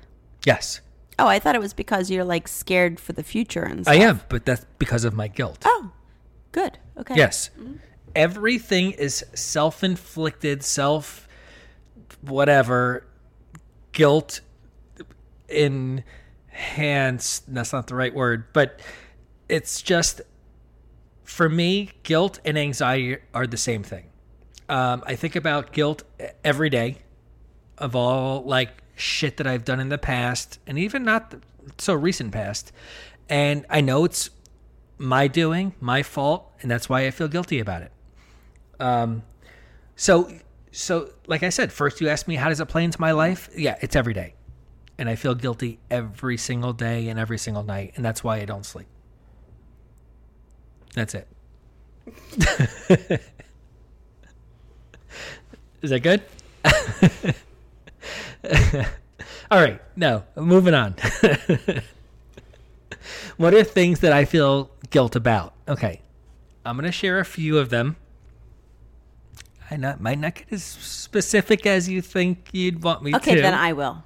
Yes,
Oh, I thought it was because you're like scared for the future and stuff.
I am, but that's because of my guilt.
Oh, good. Okay.
Yes. Mm-hmm. Everything is self inflicted, self whatever guilt enhanced. That's not the right word, but it's just for me, guilt and anxiety are the same thing. Um, I think about guilt every day of all like shit that I've done in the past and even not the, so recent past. And I know it's my doing, my fault, and that's why I feel guilty about it. Um, so, so like I said, first you asked me how does it play into my life? Yeah, it's every day, and I feel guilty every single day and every single night, and that's why I don't sleep. That's it. Is that good? All right, no, moving on. what are things that I feel guilt about? Okay, I'm going to share a few of them. I not, might not get as specific as you think you'd want me
Okay,
to.
Okay, then I will.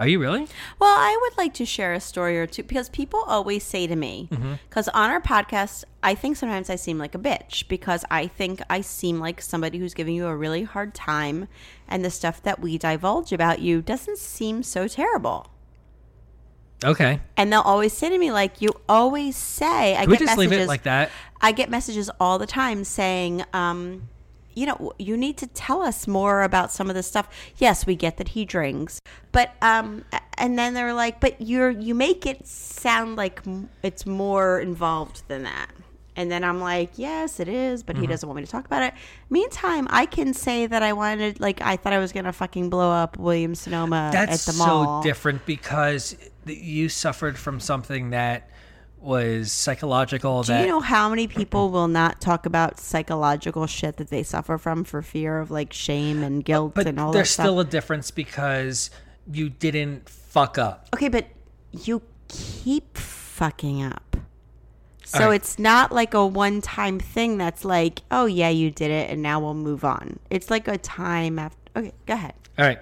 Are you really?
Well, I would like to share a story or two because people always say to me, because on our podcast, I think sometimes I seem like a bitch because I think I seem like somebody who's giving you a really hard time, and the stuff that we divulge about you doesn't seem so terrible.
Okay.
And they'll always say to me, like, you always say, I
we
get
just leave
messages,
it like that?
I get messages all the time saying, um, you know, you need to tell us more about some of this stuff. Yes, we get that he drinks, but um, and then they're like, but you're you make it sound like it's more involved than that. And then I'm like, yes, it is, but he
Mm-hmm.
doesn't want me to talk about it. Meantime, I can say that I wanted, like, I thought I was gonna fucking blow up William Sonoma
That's
at the mall.
so different because you suffered from something that was psychological.
Do
that
you know how many people will not talk about psychological shit that they suffer from for fear of like shame and guilt
but
and all
there's
that
still a difference because you didn't fuck up.
okay, but you keep fucking up. So
right.
it's not like a one time thing that's like, oh yeah, you did it and now we'll move on. It's like a time after. Okay, go ahead.
All right.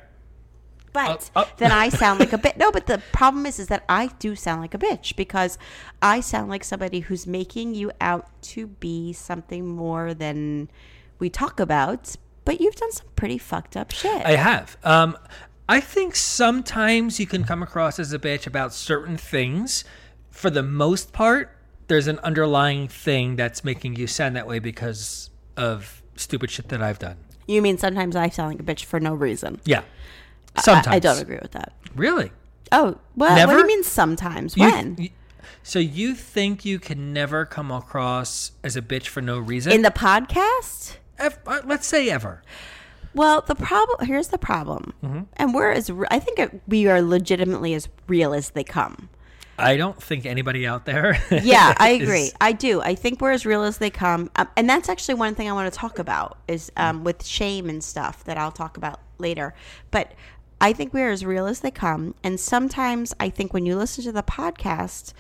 But
Uh, uh.
then I sound like a bit. No, but the problem is, is that I do sound like a bitch because I sound like somebody who's making you out to be something more than we talk about. But you've done some pretty fucked up shit.
I have. Um, I think sometimes you can come across as a bitch about certain things. For the most part, there's an underlying thing that's making you sound that way because of stupid shit that I've done.
you mean sometimes I sound like a bitch for no reason?
Yeah.
I-
Sometimes.
I, don't agree with that.
Really?
Oh, well, what do you mean sometimes?
You-
When?
you- so you think you can never come across as a bitch for no reason?
In the podcast?
Ev- uh, let's say ever.
Well, the problem here's the problem,
Mm-hmm.
and we're as re- I think it, we are legitimately as real as they come.
I don't think anybody out there.
Yeah, I
is-
agree. I do. I think we're as real as they come, um, and that's actually one thing I want to talk about is um, with shame and stuff that I'll talk about later. But I think we're as real as they come, and sometimes I think when you listen to the podcast,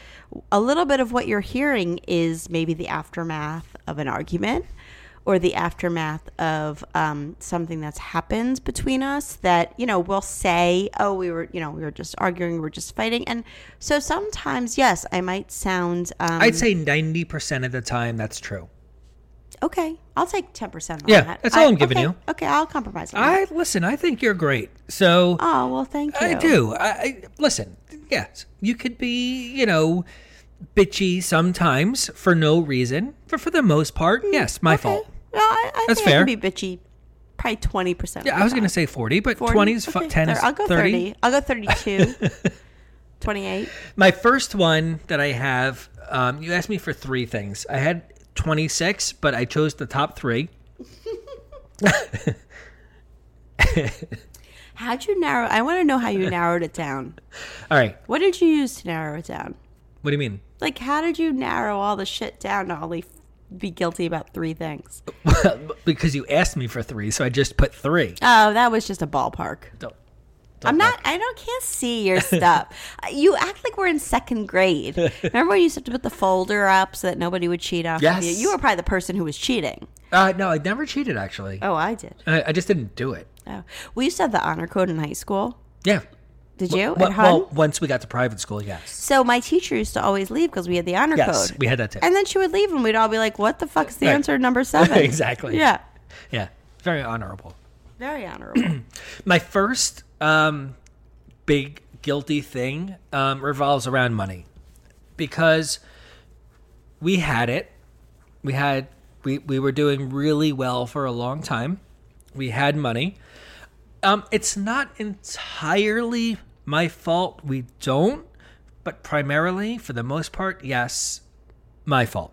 a little bit of what you're hearing is maybe the aftermath of an argument. Or the aftermath of um, something that's happened between us that you know we'll say, oh, we were you know we were just arguing, we were just fighting, and so sometimes yes, I might sound. Um,
I'd say 90% of the time that's true.
Okay, I'll take ten percent
Yeah,
that.
that's all
I-
I'm giving
okay,
you.
Okay, I'll compromise on
I
that.
listen, I think you're great. So
Oh well, thank you.
I do. I, I listen. Yes, you could be, you know, bitchy sometimes for no reason, but for the most part, yes, my
Mm, Okay.
fault.
Well, I, I
That's
think I
fair.
can be bitchy. Probably twenty percent.
Yeah, I was going to say 40, but 20 is fu- 10 is
I'll go
30.
30. I'll go 32. 28.
My first one that I have, um, you asked me for three things. I had 26, but I chose the top three.
How'd you narrow? I want to know how you narrowed it down.
All right.
What did you use to narrow it down?
What do you mean?
Like, how did you narrow all the shit down to only be guilty about three things?
because you asked me for three, so I just put three.
Oh, that was just a ballpark.
Don't- Don't
I'm not. I don't can't see your stuff. You act like we're in second grade. Remember when you used to have to put the folder up so that nobody would cheat off of you? You were probably the person who was cheating.
Uh, no, I never cheated actually.
Oh, I did.
I, I just didn't do it.
Oh, we used to have the honor code in high school.
Yeah.
Did you?
Well, well, once we got to private school, yes.
so my teacher used to always leave because we had the honor
Yes,
code.
we had that too.
And then she would leave, and we'd all be like, "What the fuck is the
Right.
answer to number seven?
Exactly.
Yeah.
Yeah. Very honorable.
Very honorable.
My first um, big guilty thing um, revolves around money because we had it. We had we, we were doing really well for a long time. We had money. Um, it's not entirely my fault. We don't, but primarily, for the most part, yes, my fault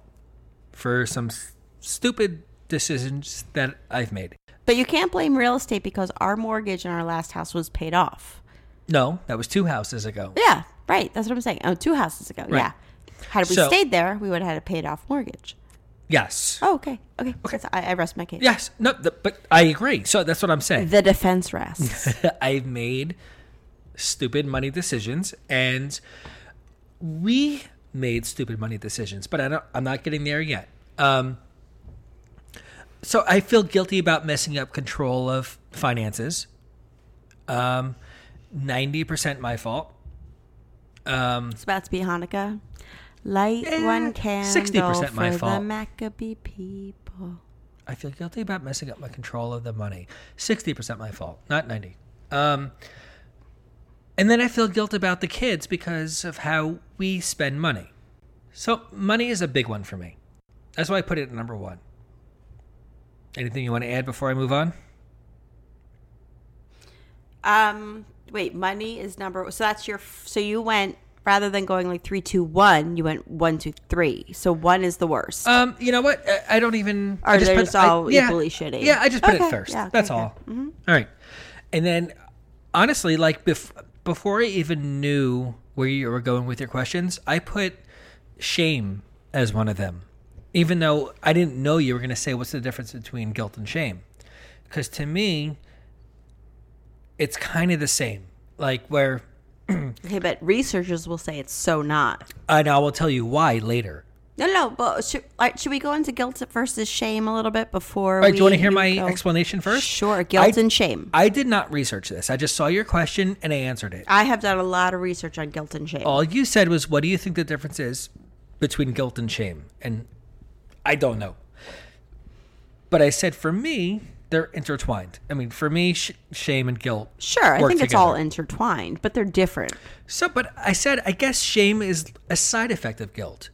for some s- stupid decisions that I've made.
But you can't blame real estate because our mortgage in our last house was paid off.
No, that was two houses ago.
Yeah, right. That's what I'm saying. Oh, two houses ago.
Right.
Yeah. Had we
So-
stayed there, we would have had a paid off mortgage.
Yes.
Oh, okay. Okay. That's- I, I rest my case.
Yes. No, th- but I agree. So that's what I'm saying.
The defense rests.
I've made stupid money decisions and we made stupid money decisions, but I don't I'm not getting there yet. Um so I feel guilty about messing up control of finances. Um 90% my fault. Um
it's about to be Hanukkah. Light
Eh,
one candle
60% my
for the
fault.
Maccabee people.
I feel guilty about messing up my control of the money. 60% my fault, not 90. Um and then I feel guilt about the kids because of how we spend money. So money is a big one for me. That's why I put it at number 1. Anything you want to add before I move on?
Um, wait, money is number. So that's your. So you went rather than going like three, two, one. You went one, two, three. So one is the worst.
Um, you know what? I, I don't even.
Or
I just put-
just
I-
all
yeah,
equally shitty?
Yeah, I just put
Okay,
it first.
yeah, okay,
That's
okay.
all. All right, and then honestly, like bef- before I even knew where you were going with your questions, I put shame as one of them, even though I didn't know you were going to say what's the difference between guilt and shame, because to me, it's kind of the same. Like where,
okay, but researchers will say it's so not.
and I will tell you why later.
No, no. But should, should we go into guilt versus shame a little bit before?
All right, do you want to hear my
go-
explanation first?
Sure. Guilt
I-
and shame.
I did not research this. I just saw your question and I answered it.
I have done a lot of research on guilt and shame.
All you said was, "What do you think the difference is between guilt and shame?" And I don't know. But I said, for me, they're intertwined. I mean, for me, sh- shame and guilt.
Sure, I think it's all intertwined, but they're different.
So, but I said, I guess shame is a side effect of guilt,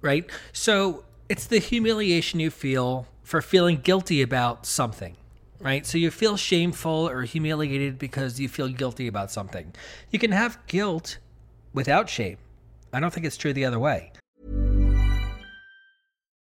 right? So it's the humiliation you feel for feeling guilty about something, right? So you feel shameful or humiliated because you feel guilty about something. You can have guilt without shame. I don't think it's true the other way.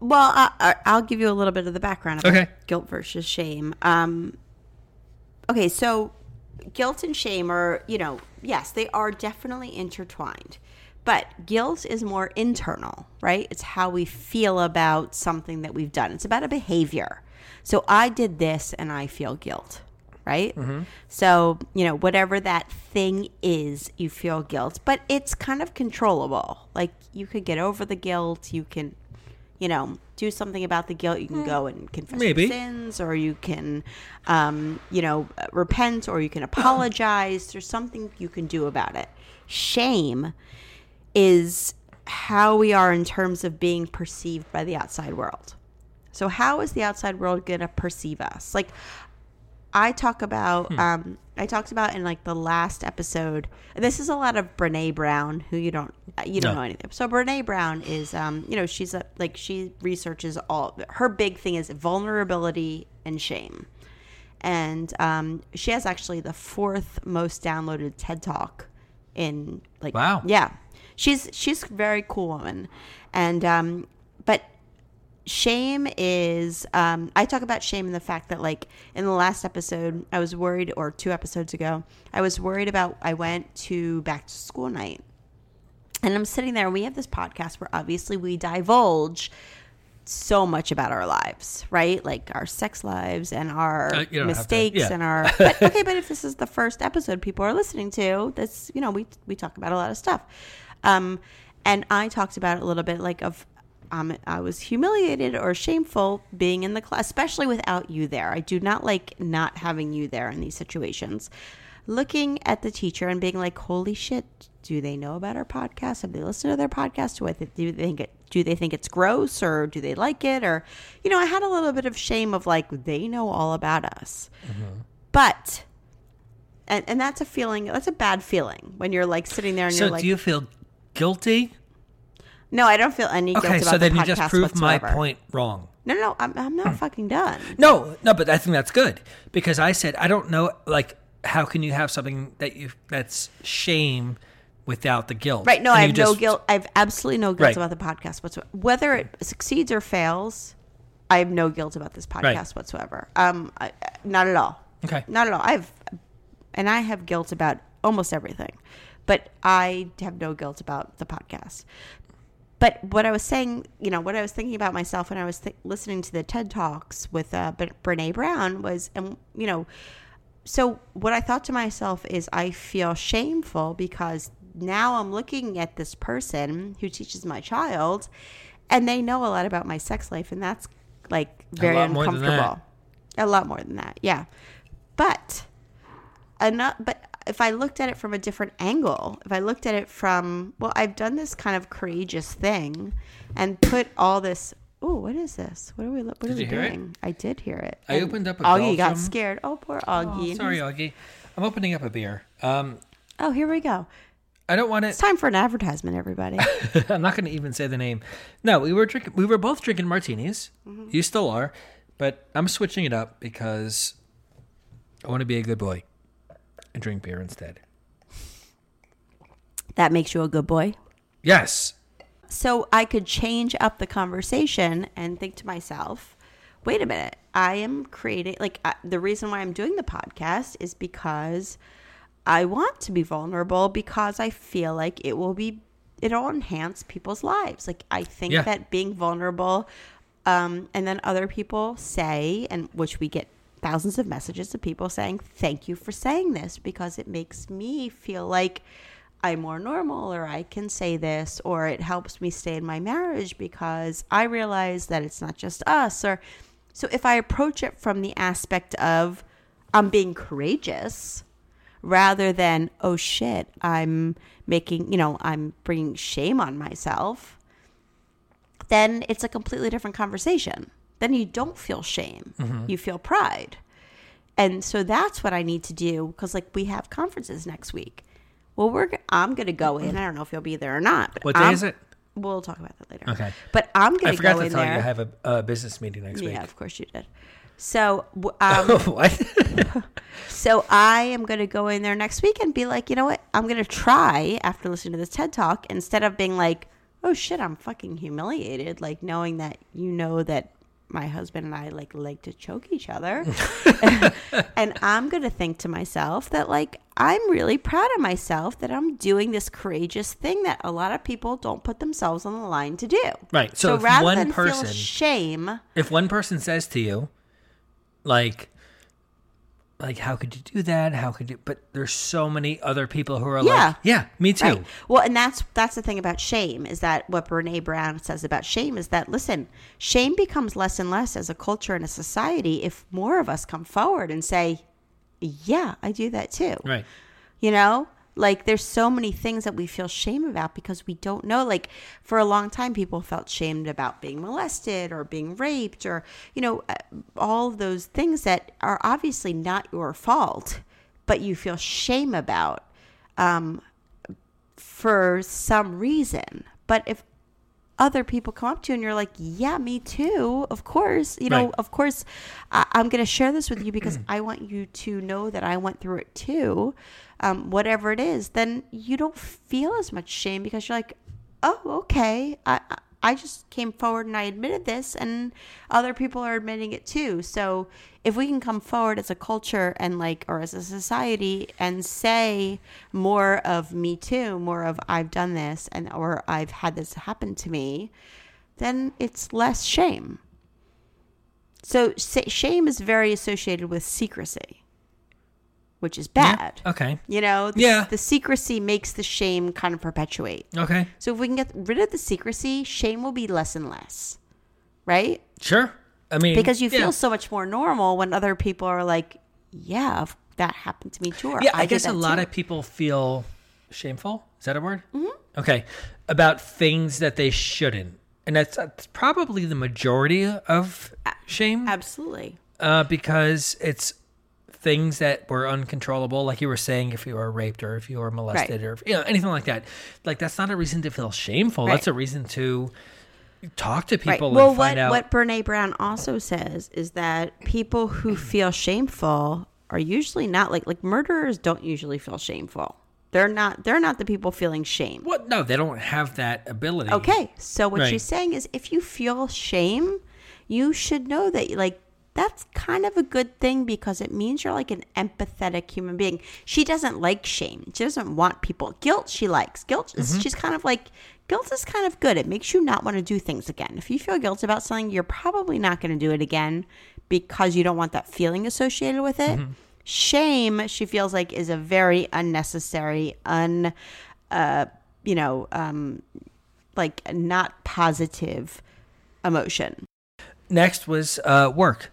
Well, I, I, I'll give you a little bit of the background about
Okay.
guilt versus shame. Um, okay, so guilt and shame are, you know, yes, they are definitely intertwined. But guilt is more internal, right? It's how we feel about something that we've done. It's about a behavior. So I did this and I feel guilt, right? So, you know, whatever that thing is, you feel guilt, but it's kind of controllable. Like you could get over the guilt, you can you know, do something about the guilt. You can go and confess
Maybe.
your sins, or you can, um, you know, uh, repent, or you can apologize. There's something you can do about it. Shame is how we are in terms of being perceived by the outside world. So, how is the outside world going to perceive us? Like, I talk about
Hmm.
um I talked about in like the last episode. This is a lot of Brene Brown, who you don't you don't
No.
know anything. So Brene Brown is um you know she's a like she researches all her big thing is vulnerability and shame, and um she has actually the fourth most downloaded TED Talk in like
Wow.
yeah she's she's a very cool woman, and um but shame is um, i talk about shame and the fact that like in the last episode i was worried or two episodes ago i was worried about i went to back to school night. And i'm sitting there and we have this podcast where obviously we divulge so much about our lives right? Like our sex lives and our
Uh, to-
mistakes
yeah.
and our but okay but if this is the first episode people are listening to that's you know we we talk about a lot of stuff. Um and i talked about it a little bit like of um, I was humiliated or shameful being in the class, especially without you there. I do not like not having you there in these situations. Looking at the teacher and being like, "Holy shit! Do they know about our podcast? Have they listened to their podcast? Do, I th- do they think it? Do they think it's gross, or do they like it? Or, you know, I had a little bit of shame of like they know all about us, but." And, and that's a feeling. That's a bad feeling when you're like sitting there and
So
you're like,
do you feel guilty?
"No, I don't feel any guilt
Okay,
about
so then
the
you just proved my point wrong.
No, no, I'm, I'm not fucking done.
No, no, but I think that's good because I said I don't know. Like, how can you have something that you that's shame without the guilt?
Right? No,
And
I have no guilt. I have absolutely no guilt
Right.
about the podcast whatsoever. Whether it succeeds or fails, I have no guilt about this podcast
Right.
whatsoever. Um, I, not at all.
Okay.
Not at all. I have, and I have guilt about almost everything, but I have no guilt about the podcast. But what I was saying, you know, what I was thinking about myself when I was th- listening to the TED Talks with uh, Brene Brown was, and you know, so what I thought to myself is I feel shameful because now I'm looking at this person who teaches my child and they know a lot about my sex life and that's like very
than
uncomfortable. A lot more than that. Yeah. But enough but if I looked at it from a different angle, if I looked at it from well, I've done this kind of courageous thing and put all this Oh, what is this? What are we? What
Did
are we
you hear it?
doing? I did hear it.
I
And
opened up a
Augie got scared. Oh, poor Augie.
Oh, sorry, Augie. I'm opening up a beer. Um,
Oh, here we go.
I don't want it.
It's time for an advertisement, everybody.
I'm not going to even say the name. No, we were drinking. We were both drinking martinis.
Mm-hmm.
You still are, but I'm switching it up because I want to be a good boy and drink beer instead.
that makes you a good boy.
Yes.
So I could change up the conversation and think to myself, wait a minute, I am creating, like, uh, the reason why I'm doing the podcast is because I want to be vulnerable because I feel like it will be, it'll enhance people's lives. Like, I think
Yeah.
that being vulnerable, um, and then other people say, and which we get thousands of messages of people saying, thank you for saying this because it makes me feel like I'm more normal or I can say this or it helps me stay in my marriage because I realize that it's not just us or so if I approach it from the aspect of I'm being courageous rather than oh shit I'm making you know I'm bringing shame on myself then it's a completely different conversation then you don't feel shame you feel pride and so that's what I need to do because like we have conferences next week. Well, we're I'm going to go in. I don't know if you'll be there or not. But
What day
I'm-
is it?
We'll talk about that later.
Okay.
But I'm going
I
to
forgot
go
to
in
tell
there.
you I have a, a business meeting next
yeah,
week.
Yeah, of course you did. So, um,
what?
so I am going to go in there next week and be like, you know what? I'm going to try after listening to this TED talk instead of being like, oh shit, I'm fucking humiliated. Like knowing that you know that my husband and I like like to choke each other, and I'm going to think to myself that like I'm really proud of myself that I'm doing this courageous thing that a lot of people don't put themselves on the line to do.
Right. So if
rather
one
than feel
person-
shame.
if one person says to you, like, like, how could you do that? How could you? But there's so many other people who are
Yeah.
like, yeah, me too.
Right. Well, and that's that's the thing about shame is that what Brene Brown says about shame is that listen, shame becomes less and less as a culture and a society if more of us come forward and say, "Yeah, I do that too."
Right.
You know, Like there's so many things that we feel shame about because we don't know. Like for a long time, people felt shamed about being molested or being raped or, you know, uh, all of those things that are obviously not your fault, but you feel shame about um, for some reason. But if other people come up to you and you're like, yeah, me too. Of course, you know,
Right.
of course, I- I'm going to share this with you because I want you to know that I went through it too. Um, whatever it is, then you don't feel as much shame because you're like, oh, okay. I, I- just came forward and I admitted this, and other people are admitting it too. So if we can come forward as a culture and like, or as a society, and say more of me too, more of I've done this, and or I've had this happen to me, then it's less shame. So shame is very associated with secrecy, which is bad.
Okay.
You know, the,
Yeah.
the secrecy makes the shame kind of perpetuate.
Okay.
So if we can get rid of the secrecy, shame will be less and less, right?
Sure. I mean,
Because you feel so much more normal when other people are like, "Yeah, that happened to me too."
Yeah, I,
did
guess a lot
too."
of people feel shameful. Is that a word? Mm-hmm. Okay. About things that they shouldn't. And that's, that's probably the majority of shame
absolutely.
uh, because it's things that were uncontrollable. Like you were saying, if you were raped or if you were molested or you know anything like that. Like that's not a reason to feel shameful. That's a reason to talk to
Right.
people
Well,
and
what
out.
what Brene Brown also says is that people who feel shameful are usually not like like murderers don't usually feel shameful. They're not they're not the people feeling shame.
what? No, they don't have that ability.
Okay, so what
Right.
she's saying is if you feel shame, you should know that like that's kind of a good thing because it means you're like an empathetic human being. She doesn't like shame. She doesn't want people. Guilt she likes. Guilt is
Mm-hmm.
she's kind of like guilt is kind of good. It makes you not want to do things again. If you feel guilt about something, you're probably not going to do it again because you don't want that feeling associated with it.
Mm-hmm.
Shame, she feels like, is a very unnecessary, un, uh, you know, um, like not positive emotion.
Next was uh, work.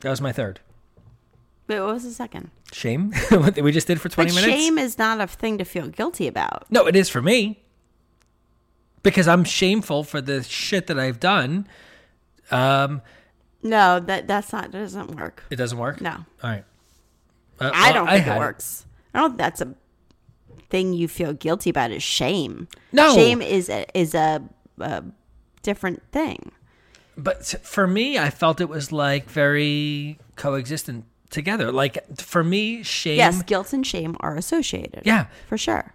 That was my third.
Wait, what was the second?
Shame. what we just did for twenty
but
minutes.
shame is not a thing to feel guilty about.
No, it is for me. Because I'm shameful for the shit that I've done. Um,
No, that that's not that doesn't work.
it doesn't work.
No,
All right. Uh,
I don't think
had
it works. I don't. think That's a thing you feel guilty about. Is shame.
No.
shame is a, is a, a different thing.
But for me, I felt it was like very coexistent together. Like for me, shame.
Yes, guilt and shame are associated.
Yeah.
for sure.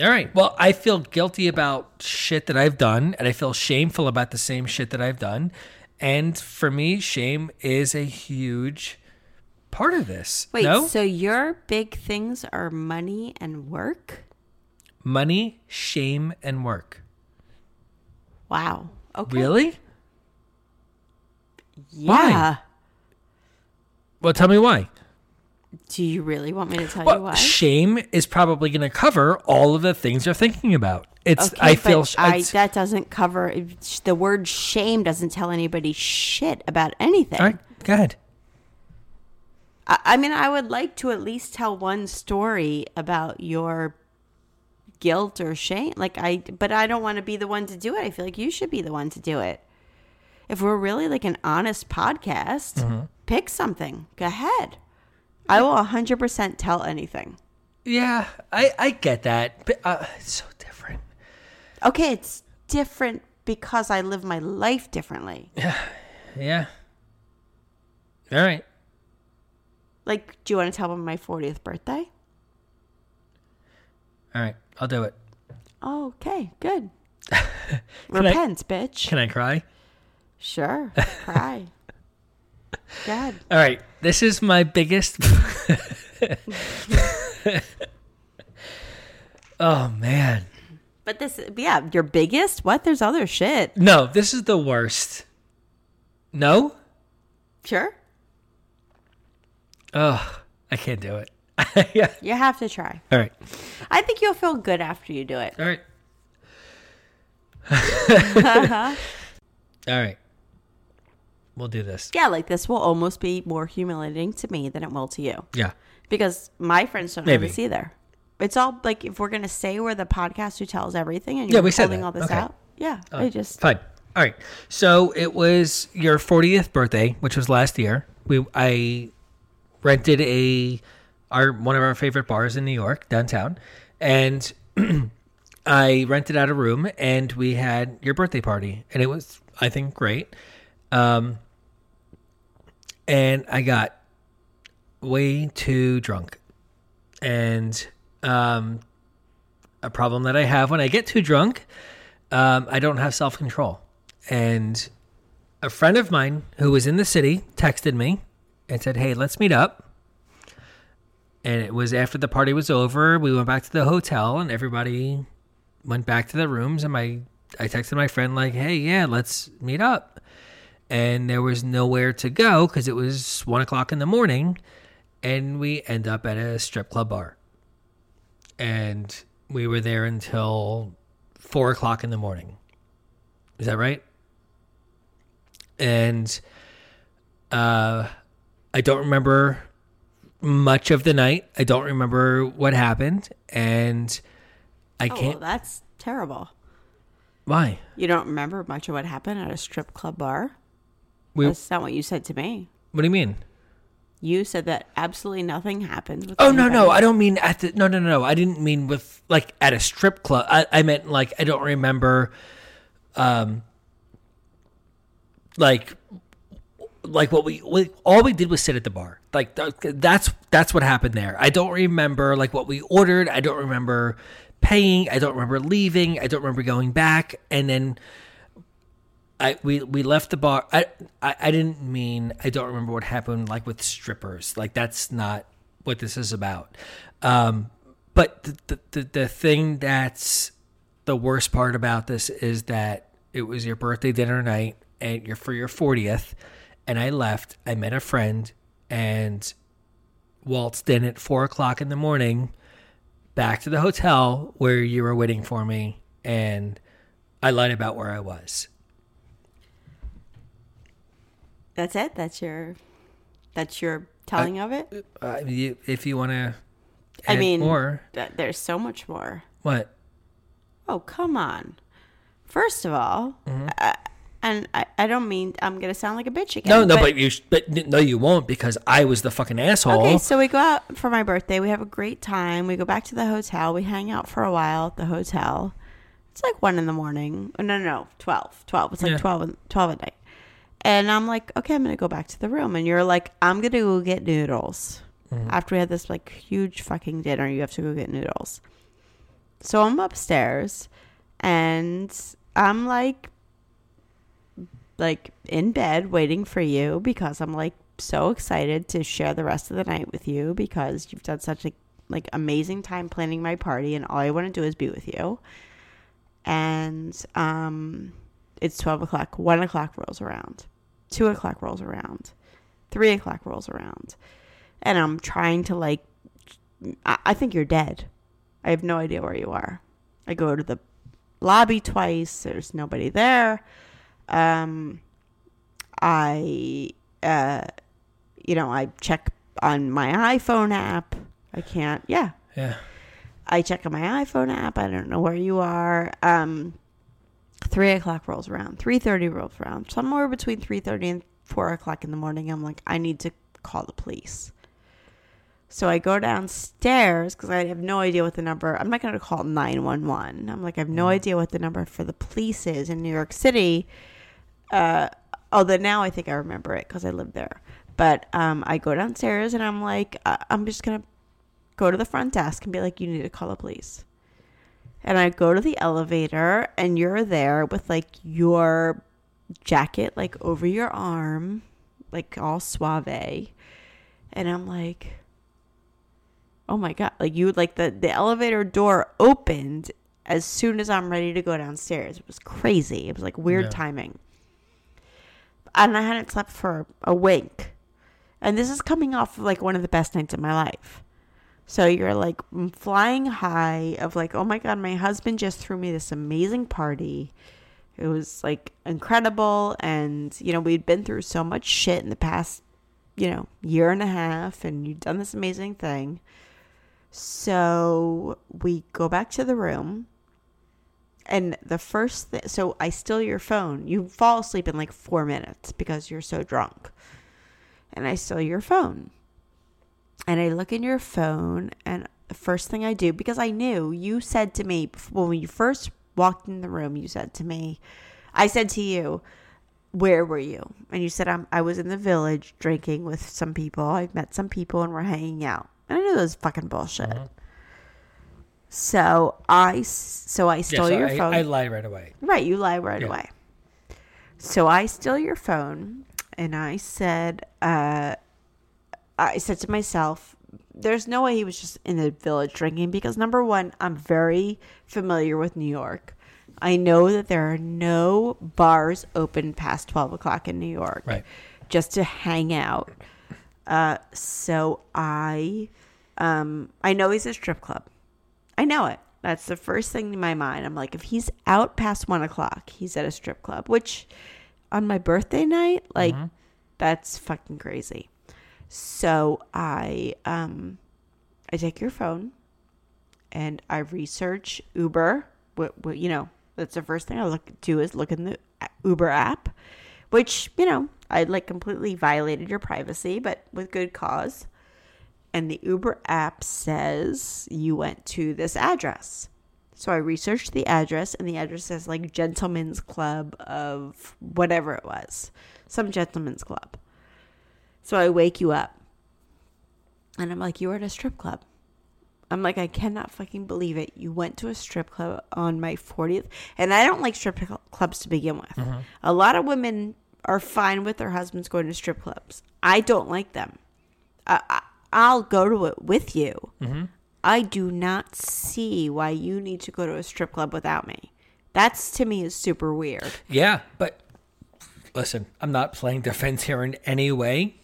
All right. Well, I feel guilty about shit that I've done, and I feel shameful about the same shit that I've done. And for me, shame is a huge part of this.
Wait,
no?
so your big things are money and work?
money, shame, and work.
Wow. Okay.
Really?
Yeah.
Well, tell me why.
Do you really want me to tell you why?
shame is probably going to cover all of the things you're thinking about. It's. I
but
feel.
I,
it's-
that doesn't cover the word shame. Doesn't tell anybody shit about anything.
all right. Go ahead.
I, I mean, I would like to at least tell one story about your guilt or shame. Like I, but I don't want to be the one to do it. I feel like you should be the one to do it. If we're really like an honest podcast,
Mm-hmm.
pick something. Go ahead. I will 100% tell anything.
Yeah, I I get that, but uh, it's so different.
Okay, it's different because I live my life differently.
Yeah. Yeah. All right.
Like, do you want to tell them my 40th birthday?
All right. I'll do it.
Okay, good.
I-
Repent, bitch.
Can I cry?
Sure, cry. God.
All right. This is my biggest. oh man.
But this, yeah, your biggest? What? There's other shit.
No, this is the worst. No?
Sure.
Oh, I can't do it. yeah.
You have to try.
All right.
I think you'll feel good after you do it.
All right. Uh-huh. All right. We'll do this.
Yeah, like this will almost be more humiliating to me than it will to you.
Yeah.
Because my friends don't know
Maybe.
this either. It's all like if we're gonna say we're the podcast who tells everything, and
Yeah,
you're
we
holding all this
Okay.
out. Yeah, I just
Fine. All right. So it was your 40th birthday, which was last year. We I rented a our one of our favorite bars in New York downtown, and I rented out a room, and we had your birthday party, and it was I think great. Um, and I got way too drunk, and um, a problem that I have when I get too drunk um, I don't have self control. And a friend of mine who was in the city texted me and said, Hey, let's meet up. And it was after the party was over. We went back to the hotel and everybody went back to their rooms. And my I texted my friend, like, Hey, yeah, let's meet up. And there was nowhere to go because it was one o'clock in the morning. And we end up at a strip club bar. And we were there until four o'clock in the morning. Is that right? And uh, I don't remember much of the night. I don't remember what happened, and I
oh,
can't.
Oh that's terrible.
why?
You don't remember much of what happened at a strip club bar.
We,
That's not what you said to me.
what do you mean?
You said that absolutely nothing happened. With
Oh no no. I don't mean at the no no no no I didn't mean with like at a strip club I, I meant like I don't remember um like like what we, we all we did was sit at the bar like th- that's that's what happened there I don't remember like what we ordered I don't remember paying I don't remember leaving I don't remember going back and then I we we left the bar. I, I I didn't mean I don't remember what happened like with strippers. Like that's not what this is about. Um, but the, the the the thing that's the worst part about this is that it was your birthday dinner night and you're for your fortieth, and I left. I met a friend and waltzed in at four o'clock in the morning back to the hotel where you were waiting for me, and I lied about where I was.
That's it. That's your. That's your telling of it.
Uh, you, if you want to,
I mean,
more
th- there's so much more.
what?
Oh come on! First of all, uh, and I, I don't mean I'm gonna sound like a bitch again.
No, no, but, you, sh- but no, you won't because I was the fucking asshole.
Okay, so we go out for my birthday. We have a great time. We go back to the hotel. We hang out for a while at the hotel. It's like one in the morning. Oh, no, no, no, 12. 12. It's like
Yeah.
12, 12 at night. And I'm like, okay, I'm going to go back to the room. And you're like, I'm going to go get noodles. After we had this like huge fucking dinner, you have to go get noodles. So I'm upstairs and I'm like, like in bed waiting for you because I'm like so excited to share the rest of the night with you because you've done such a like amazing time planning my party and all I want to do is be with you. And um it's twelve o'clock, one o'clock rolls around, two o'clock rolls around, three o'clock rolls around. And I'm trying to like I, I think you're dead. I have no idea where you are. I go to the lobby twice, there's nobody there. Um I uh you know, I check on my iPhone app. I can't yeah.
Yeah.
I check on my iPhone app. I don't know where you are. Um, three o'clock rolls around. Three thirty rolls around. Somewhere between three thirty and four o'clock in the morning. I'm like, I need to call the police. So I go downstairs because I have no idea what the number. I'm not going to call nine one one. I'm like, I have no idea what the number for the police is in New York City. Uh, although now I think I remember it because I lived there. But um, I go downstairs and I'm like, uh, I'm just gonna go to the front desk and be like, you need to call the police. And I go to the elevator and you're there with like your jacket like over your arm, like all suave. And I'm like, oh my God. Like you, like the, the elevator door opened as soon as I'm ready to go downstairs. It was crazy. It was like weird
Yeah.
timing. And I hadn't slept for a wink. And this is coming off of like one of the best nights of my life. So you're like flying high of like, oh my God, my husband just threw me this amazing party. It was like incredible. And, you know, we'd been through so much shit in the past, you know, year and a half. And you'd done this amazing thing. So we go back to the room. And the first thing, so I steal your phone. You fall asleep in like four minutes because you're so drunk. And I steal your phone. And I look in your phone, and the first thing I do, because I knew you said to me when you first walked in the room, you said to me, I said to you, where were you? And you said, I'm, I was in the village drinking with some people. I met some people and we're hanging out. And I knew that was fucking bullshit. So I, so I
Yeah,
stole
so
your
I,
phone.
I lie right away.
Right, you lie right
Yeah.
away. So I steal your phone and I said, uh, I said to myself, there's no way he was just in the village drinking because number one, I'm very familiar with New York. I know that there are no bars open past 12 o'clock in New York
Right.
just to hang out. Uh, so I, um, I know he's a strip club. I know it. That's the first thing in my mind. I'm like, if he's out past one o'clock, he's at a strip club, which on my birthday night, like, that's fucking crazy. So I, um, I take your phone and I research Uber. What, what, you know, that's the first thing I look do is look in the Uber app, which, you know, I like completely violated your privacy, but with good cause and the Uber app says you went to this address. So I researched the address, and the address says like Gentlemen's Club of whatever it was, some gentleman's club. So I wake you up, and I'm like, you were at a strip club. I'm like, I cannot fucking believe it. You went to a strip club on my 40th, and I don't like strip cl- clubs to begin with. Mm-hmm. A lot of women are fine with their husbands going to strip clubs. I don't like them. I, I, I'll go to it with you. Mm-hmm. I do not see why you need to go to a strip club without me. That's to me is super weird.
Yeah, but listen, I'm not playing defense here in any way.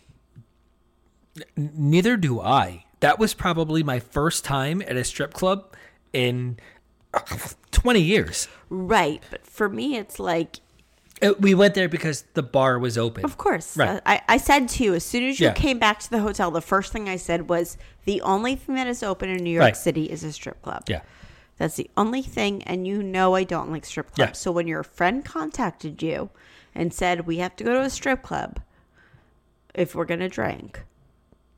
N- neither do I. That was probably my first time at a strip club in 20 years.
Right. But for me, it's like,
Uh, We went there because the bar was open.
of course.
Right.
Uh, I, I said to you, as soon as you
Yeah.
came back to the hotel, the first thing I said was, the only thing that is open in New York
Right.
City is a strip club.
Yeah.
That's the only thing. And you know I don't like strip clubs.
Yeah.
So when your friend contacted you and said, we have to go to a strip club if we're going to drink,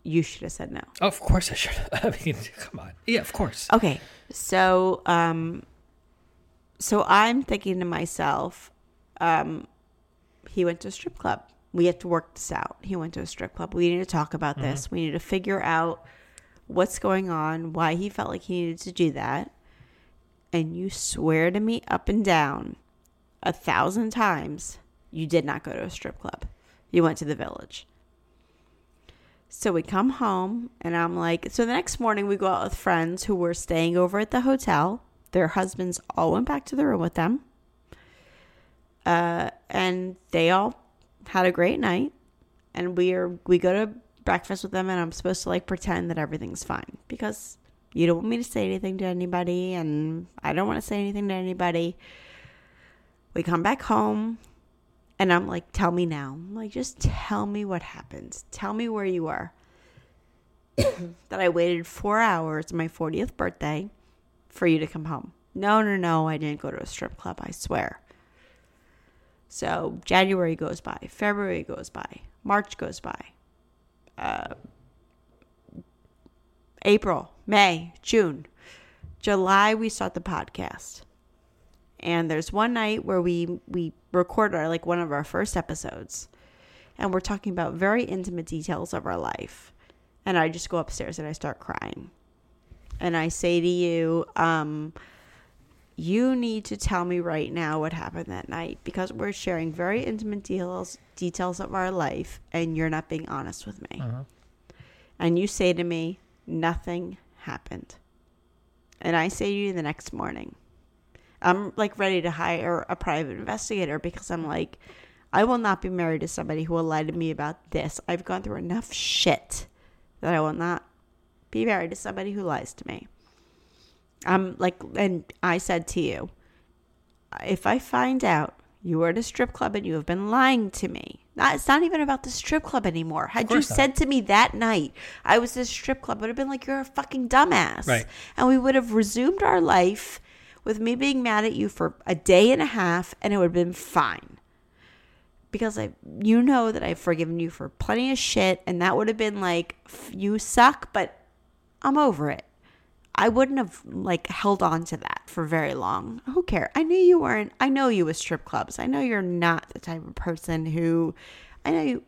you should have said no.
Of course I should. I mean, come on. Yeah, of course.
Okay. So um so I'm thinking to myself, um, he went to a strip club. We have to work this out. He went to a strip club. We need to talk about this. We need to figure out what's going on, why he felt like he needed to do that. And you swear to me up and down a thousand times you did not go to a strip club. You went to the village. So we come home, and I'm like, so the next morning we go out with friends who were staying over at the hotel. Their husbands all went back to the room with them. Uh, and they all had a great night. And we are we go to breakfast with them, and I'm supposed to like pretend that everything's fine because you don't want me to say anything to anybody, and I don't want to say anything to anybody. We come back home, and I'm like, tell me now. I'm like, just tell me what happened. Tell me where you are. that I waited four hours, my 40th birthday, for you to come home. No, no, no, I didn't go to a strip club, I swear. So January goes by, February goes by, March goes by, uh, April, May, June, July, we start the podcast and there's one night where we we record our like one of our first episodes and we're talking about very intimate details of our life. And i just go upstairs and i start crying. And i say to you um you need to tell me right now what happened that night because we're sharing very intimate details details of our life and you're not being honest with me. And you say to me nothing happened. And i say to you the next morning I'm like ready to hire a private investigator because I'm like, I will not be married to somebody who will lie to me about this. I've gone through enough shit that I will not be married to somebody who lies to me. I'm like, and I said to you, if I find out you were at a strip club and you have been lying to me, Not, it's not even about the strip club anymore. Had you
not.
said to me that night I was at a strip club, I would have been like, "You're a fucking dumbass,"
Right.
And we would have resumed our life with me being mad at you for a day and a half, and it would have been fine. Because I, you know that I've forgiven you for plenty of shit, and that would have been like, you suck, but I'm over it. I wouldn't have like held on to that for very long. Who cares? I knew you weren't. I know you with strip clubs. I know you're not the type of person who. I know you.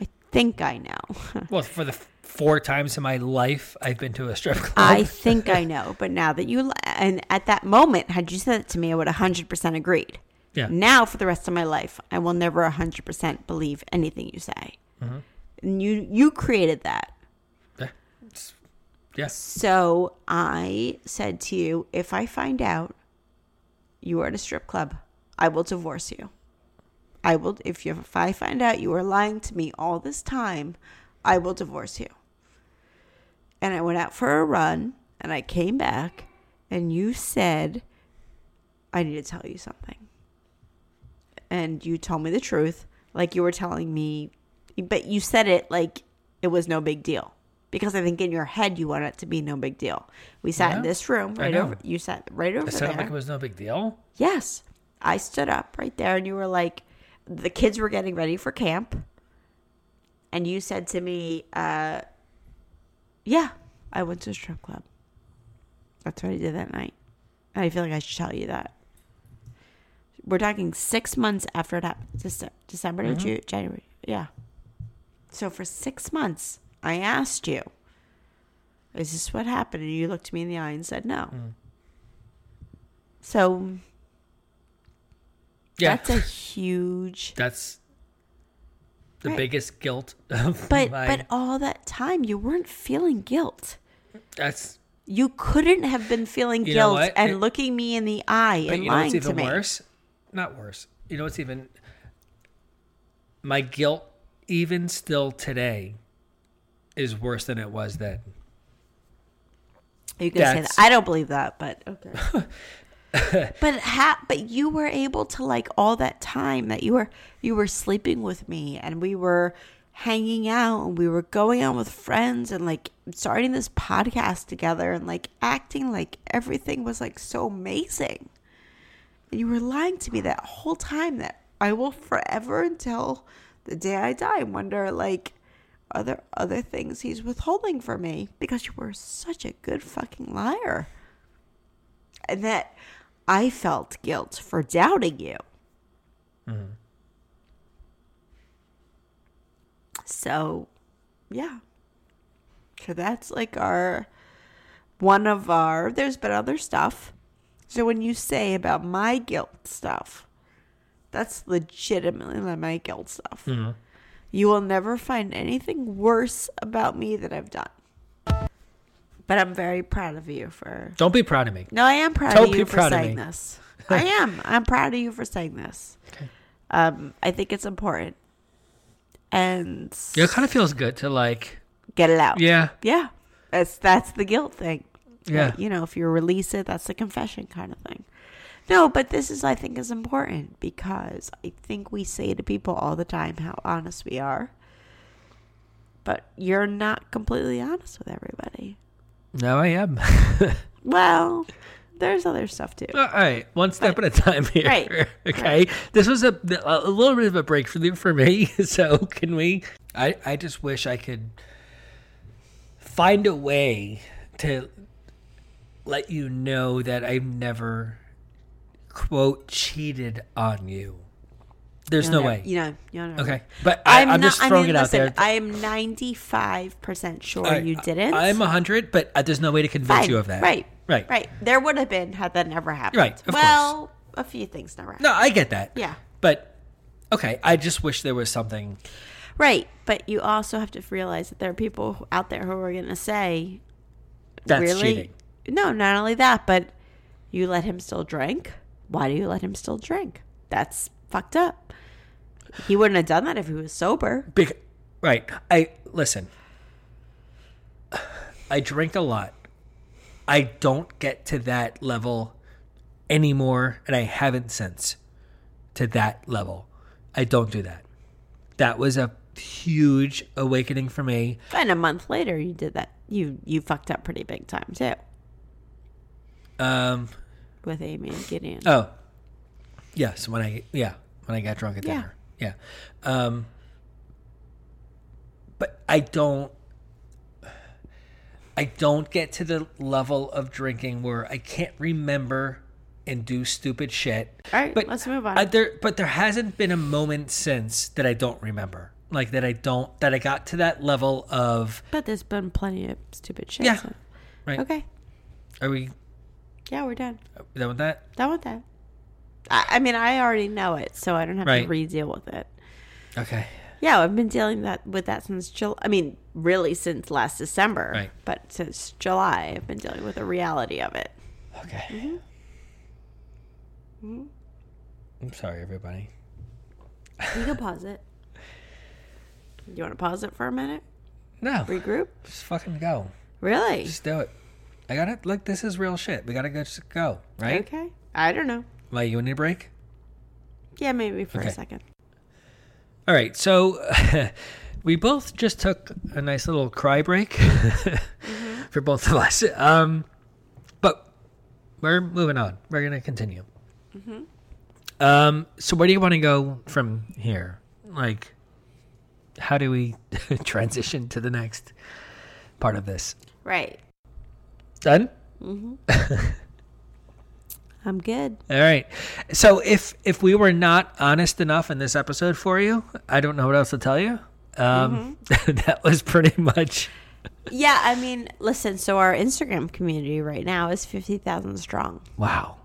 I think I know.
Well, for the four times in my life I've been to a strip club.
I think I know. But now that you and at that moment, had you said it to me, I would hundred percent agreed.
Yeah.
Now for the rest of my life, I will never hundred percent believe anything you say.
Mm-hmm.
And you you created that.
Yeah. Yes.
So I said to you, if I find out you are at a strip club, I will divorce you. I will if you if I find out you were lying to me all this time, I will divorce you. And I went out for a run and I came back and you said I need to tell you something. And you told me the truth like you were telling me but you said it like it was no big deal because I think in your head you want it to be no big deal. We sat in this room right over. You sat right over there.
It sounded
there.
like it was no big deal.
yes, I stood up right there, and you were like, the kids were getting ready for camp, and you said to me, uh, "Yeah, I went to a strip club. That's what I did that night." And I feel like I should tell you that. We're talking six months after it happened, December to mm-hmm. Ju- January. Yeah. So for six months, I asked you, "Is this what happened?" And you looked me in the eye and said, "No." Mm. So
Yeah.
that's a huge.
That's the
Right.
biggest guilt of
But
my,
but all that time you weren't feeling guilt.
that's
You couldn't have been feeling
You
guilt and
It-
looking me in the eye
but
and
you know what's
lying to
even
me.
worse? Not worse. You know what's even my guilt even still today is worse than it was then.
You can say that. I don't believe that, but okay. but ha- but you were able to like all that time that you were you were sleeping with me and we were hanging out and we were going out with friends and like starting this podcast together and like acting like everything was like so amazing. And you were lying to me that whole time that I will forever until the day I die wonder like are there other things he's withholding from me because you were such a good fucking liar. And that I felt guilt for doubting you. So, yeah. So that's like our one of our there's been other stuff. So when you say about my guilt stuff, that's legitimately my guilt stuff. Mm-hmm. You will never find anything worse about me that I've done. But I'm very proud of you for
Don't be proud of me.
no, I am proud
Don't
of you for saying this. I am. I'm proud of you for saying this. Okay. Um, I think it's important, and
Yeah, It kind of feels good to like,
get it out.
yeah,
yeah. That's that's the guilt thing.
Yeah.
You know, if you release it, that's the confession kind of thing. No, but this is I think is important because I think we say to people all the time how honest we are, but you're not completely honest with everybody.
No, I am.
Well, there's other stuff too.
All right, one step at a time here.
Right,
Okay. This was a a little bit of a break for the, for me. So can we? I I just wish I could find a way to let you know that I've never quote cheated on you. There's no
You'll
way.
never- You know, you'll never-
Okay, but I, I'm,
not-
just throwing
mean,
it out there.
I am 95% sure
I-
you didn't.
I'm a hundred, but uh, there's no way to convince
Fine.
you of that.
Right.
Right.
Right. There would have been had that never happened.
Right, of
well, a few things never happened.
No, I get that.
Yeah.
But okay, I just wish there was something.
Right. But you also have to realize that there are people out there who are going to say,
That's
really?
cheating.
No, not only that, but you let him still drink. Why do you let him still drink? That's fucked up. He wouldn't have done that if he was sober.
Big, right. I listen. I drink a lot. I don't get to that level anymore, and I haven't since to that level. I don't do that. that was a huge awakening for me.
And a month later, you did that. You you fucked up pretty big time too
Um,
with Amy and Gideon.
oh, yes, when I yeah when I got drunk at
Yeah.
dinner, yeah. Um, but I don't. I don't get to the level of drinking where I can't remember and do stupid shit.
All right,
but
let's move on.
I, there, but there hasn't been a moment since that I don't remember. Like that, I don't that I got to that level of
but there's been plenty of stupid shit.
Yeah.
so-
right.
Okay.
Are we
Yeah, we're done.
done with that?
Done with that. I, I mean, I already know it, so I don't have
Right.
to re-deal with it.
Okay.
Yeah, I've been dealing that with that since July. I mean, really since last December.
Right.
But since July, I've been dealing with the reality of it.
Okay.
Mm-hmm.
I'm sorry, everybody.
You can pause it. You want to pause it for a minute?
No,
Regroup?
just fucking go.
Really?
Just do it. I got it. Look, this is real shit. We gotta go. Just go. Right?
Okay. I don't know.
Why you need a break?
Yeah, maybe for
Okay.
a second.
All right. So we both just took a nice little cry break for both of us. Um, but we're moving on. We're gonna continue. Um, so where do you want to go from here? Like, how do we transition to the next part of this?
Right.
Done.
I'm good.
All right. So if if we were not honest enough in this episode for you, I don't know what else to tell you. Um, that was pretty much
Yeah, I mean, listen, so our Instagram community right now is 50,000 strong.
wow.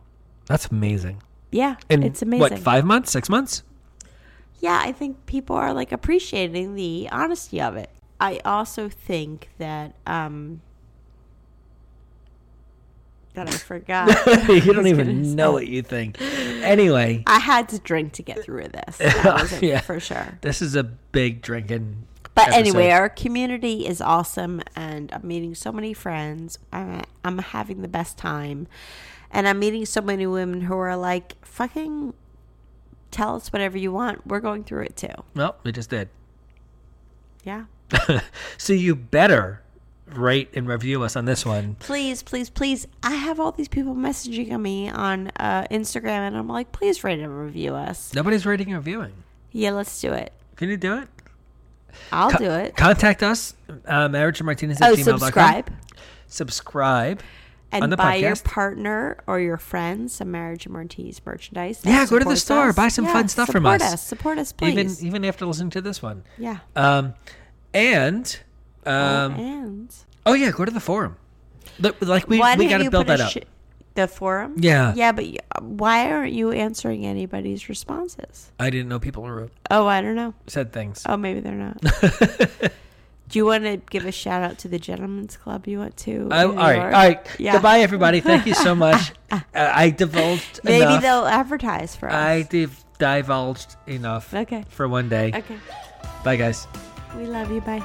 That's amazing.
Yeah,
In
it's amazing.
What five months? Six months?
yeah, I think people are like appreciating the honesty of it. I also think that um that I forgot.
you don't even know what you think. Anyway,
I had to drink to get through this. That
Yeah.
for sure.
this is a big drinking.
But anyway, our community is awesome, and I'm meeting so many friends. I'm I'm having the best time, and I'm meeting so many women who are like, "Fucking, tell us whatever you want. We're going through it too."
well, we just did.
Yeah.
So you better rate and review us on this one.
Please, please, please. I have all these people messaging me on uh, Instagram, and I'm like, please rate and review us.
Nobody's rating and reviewing.
Yeah, let's do it.
Can you do it?
I'll
Co-
do it.
Contact us, uh, marriage and martinis at
Oh,
gmail.com.
subscribe
Subscribe.
and buy your partner or your friends some Marriage and Martinis merchandise.
Yeah, go to the store,
us.
buy some fun stuff from
support
us.
us. Support us, please.
Even even after listening to this one.
yeah.
Um, and um,
and
oh yeah, go to the forum. Like we
why
we got to build that
a
up.
the forum.
Yeah.
Yeah, but why aren't you answering anybody's responses?
I didn't know people wrote
Oh, I don't know.
said things.
Oh, maybe they're not. Do you want to give a shout out to the Gentlemen's Club you went to?
Oh,
in
all right, all right.
Yeah.
Goodbye, everybody. Thank you so much. uh, I divulged
Maybe
enough.
they'll advertise for us.
I div- divulged enough
Okay.
for one day.
Okay.
Bye, guys.
We love you. Bye.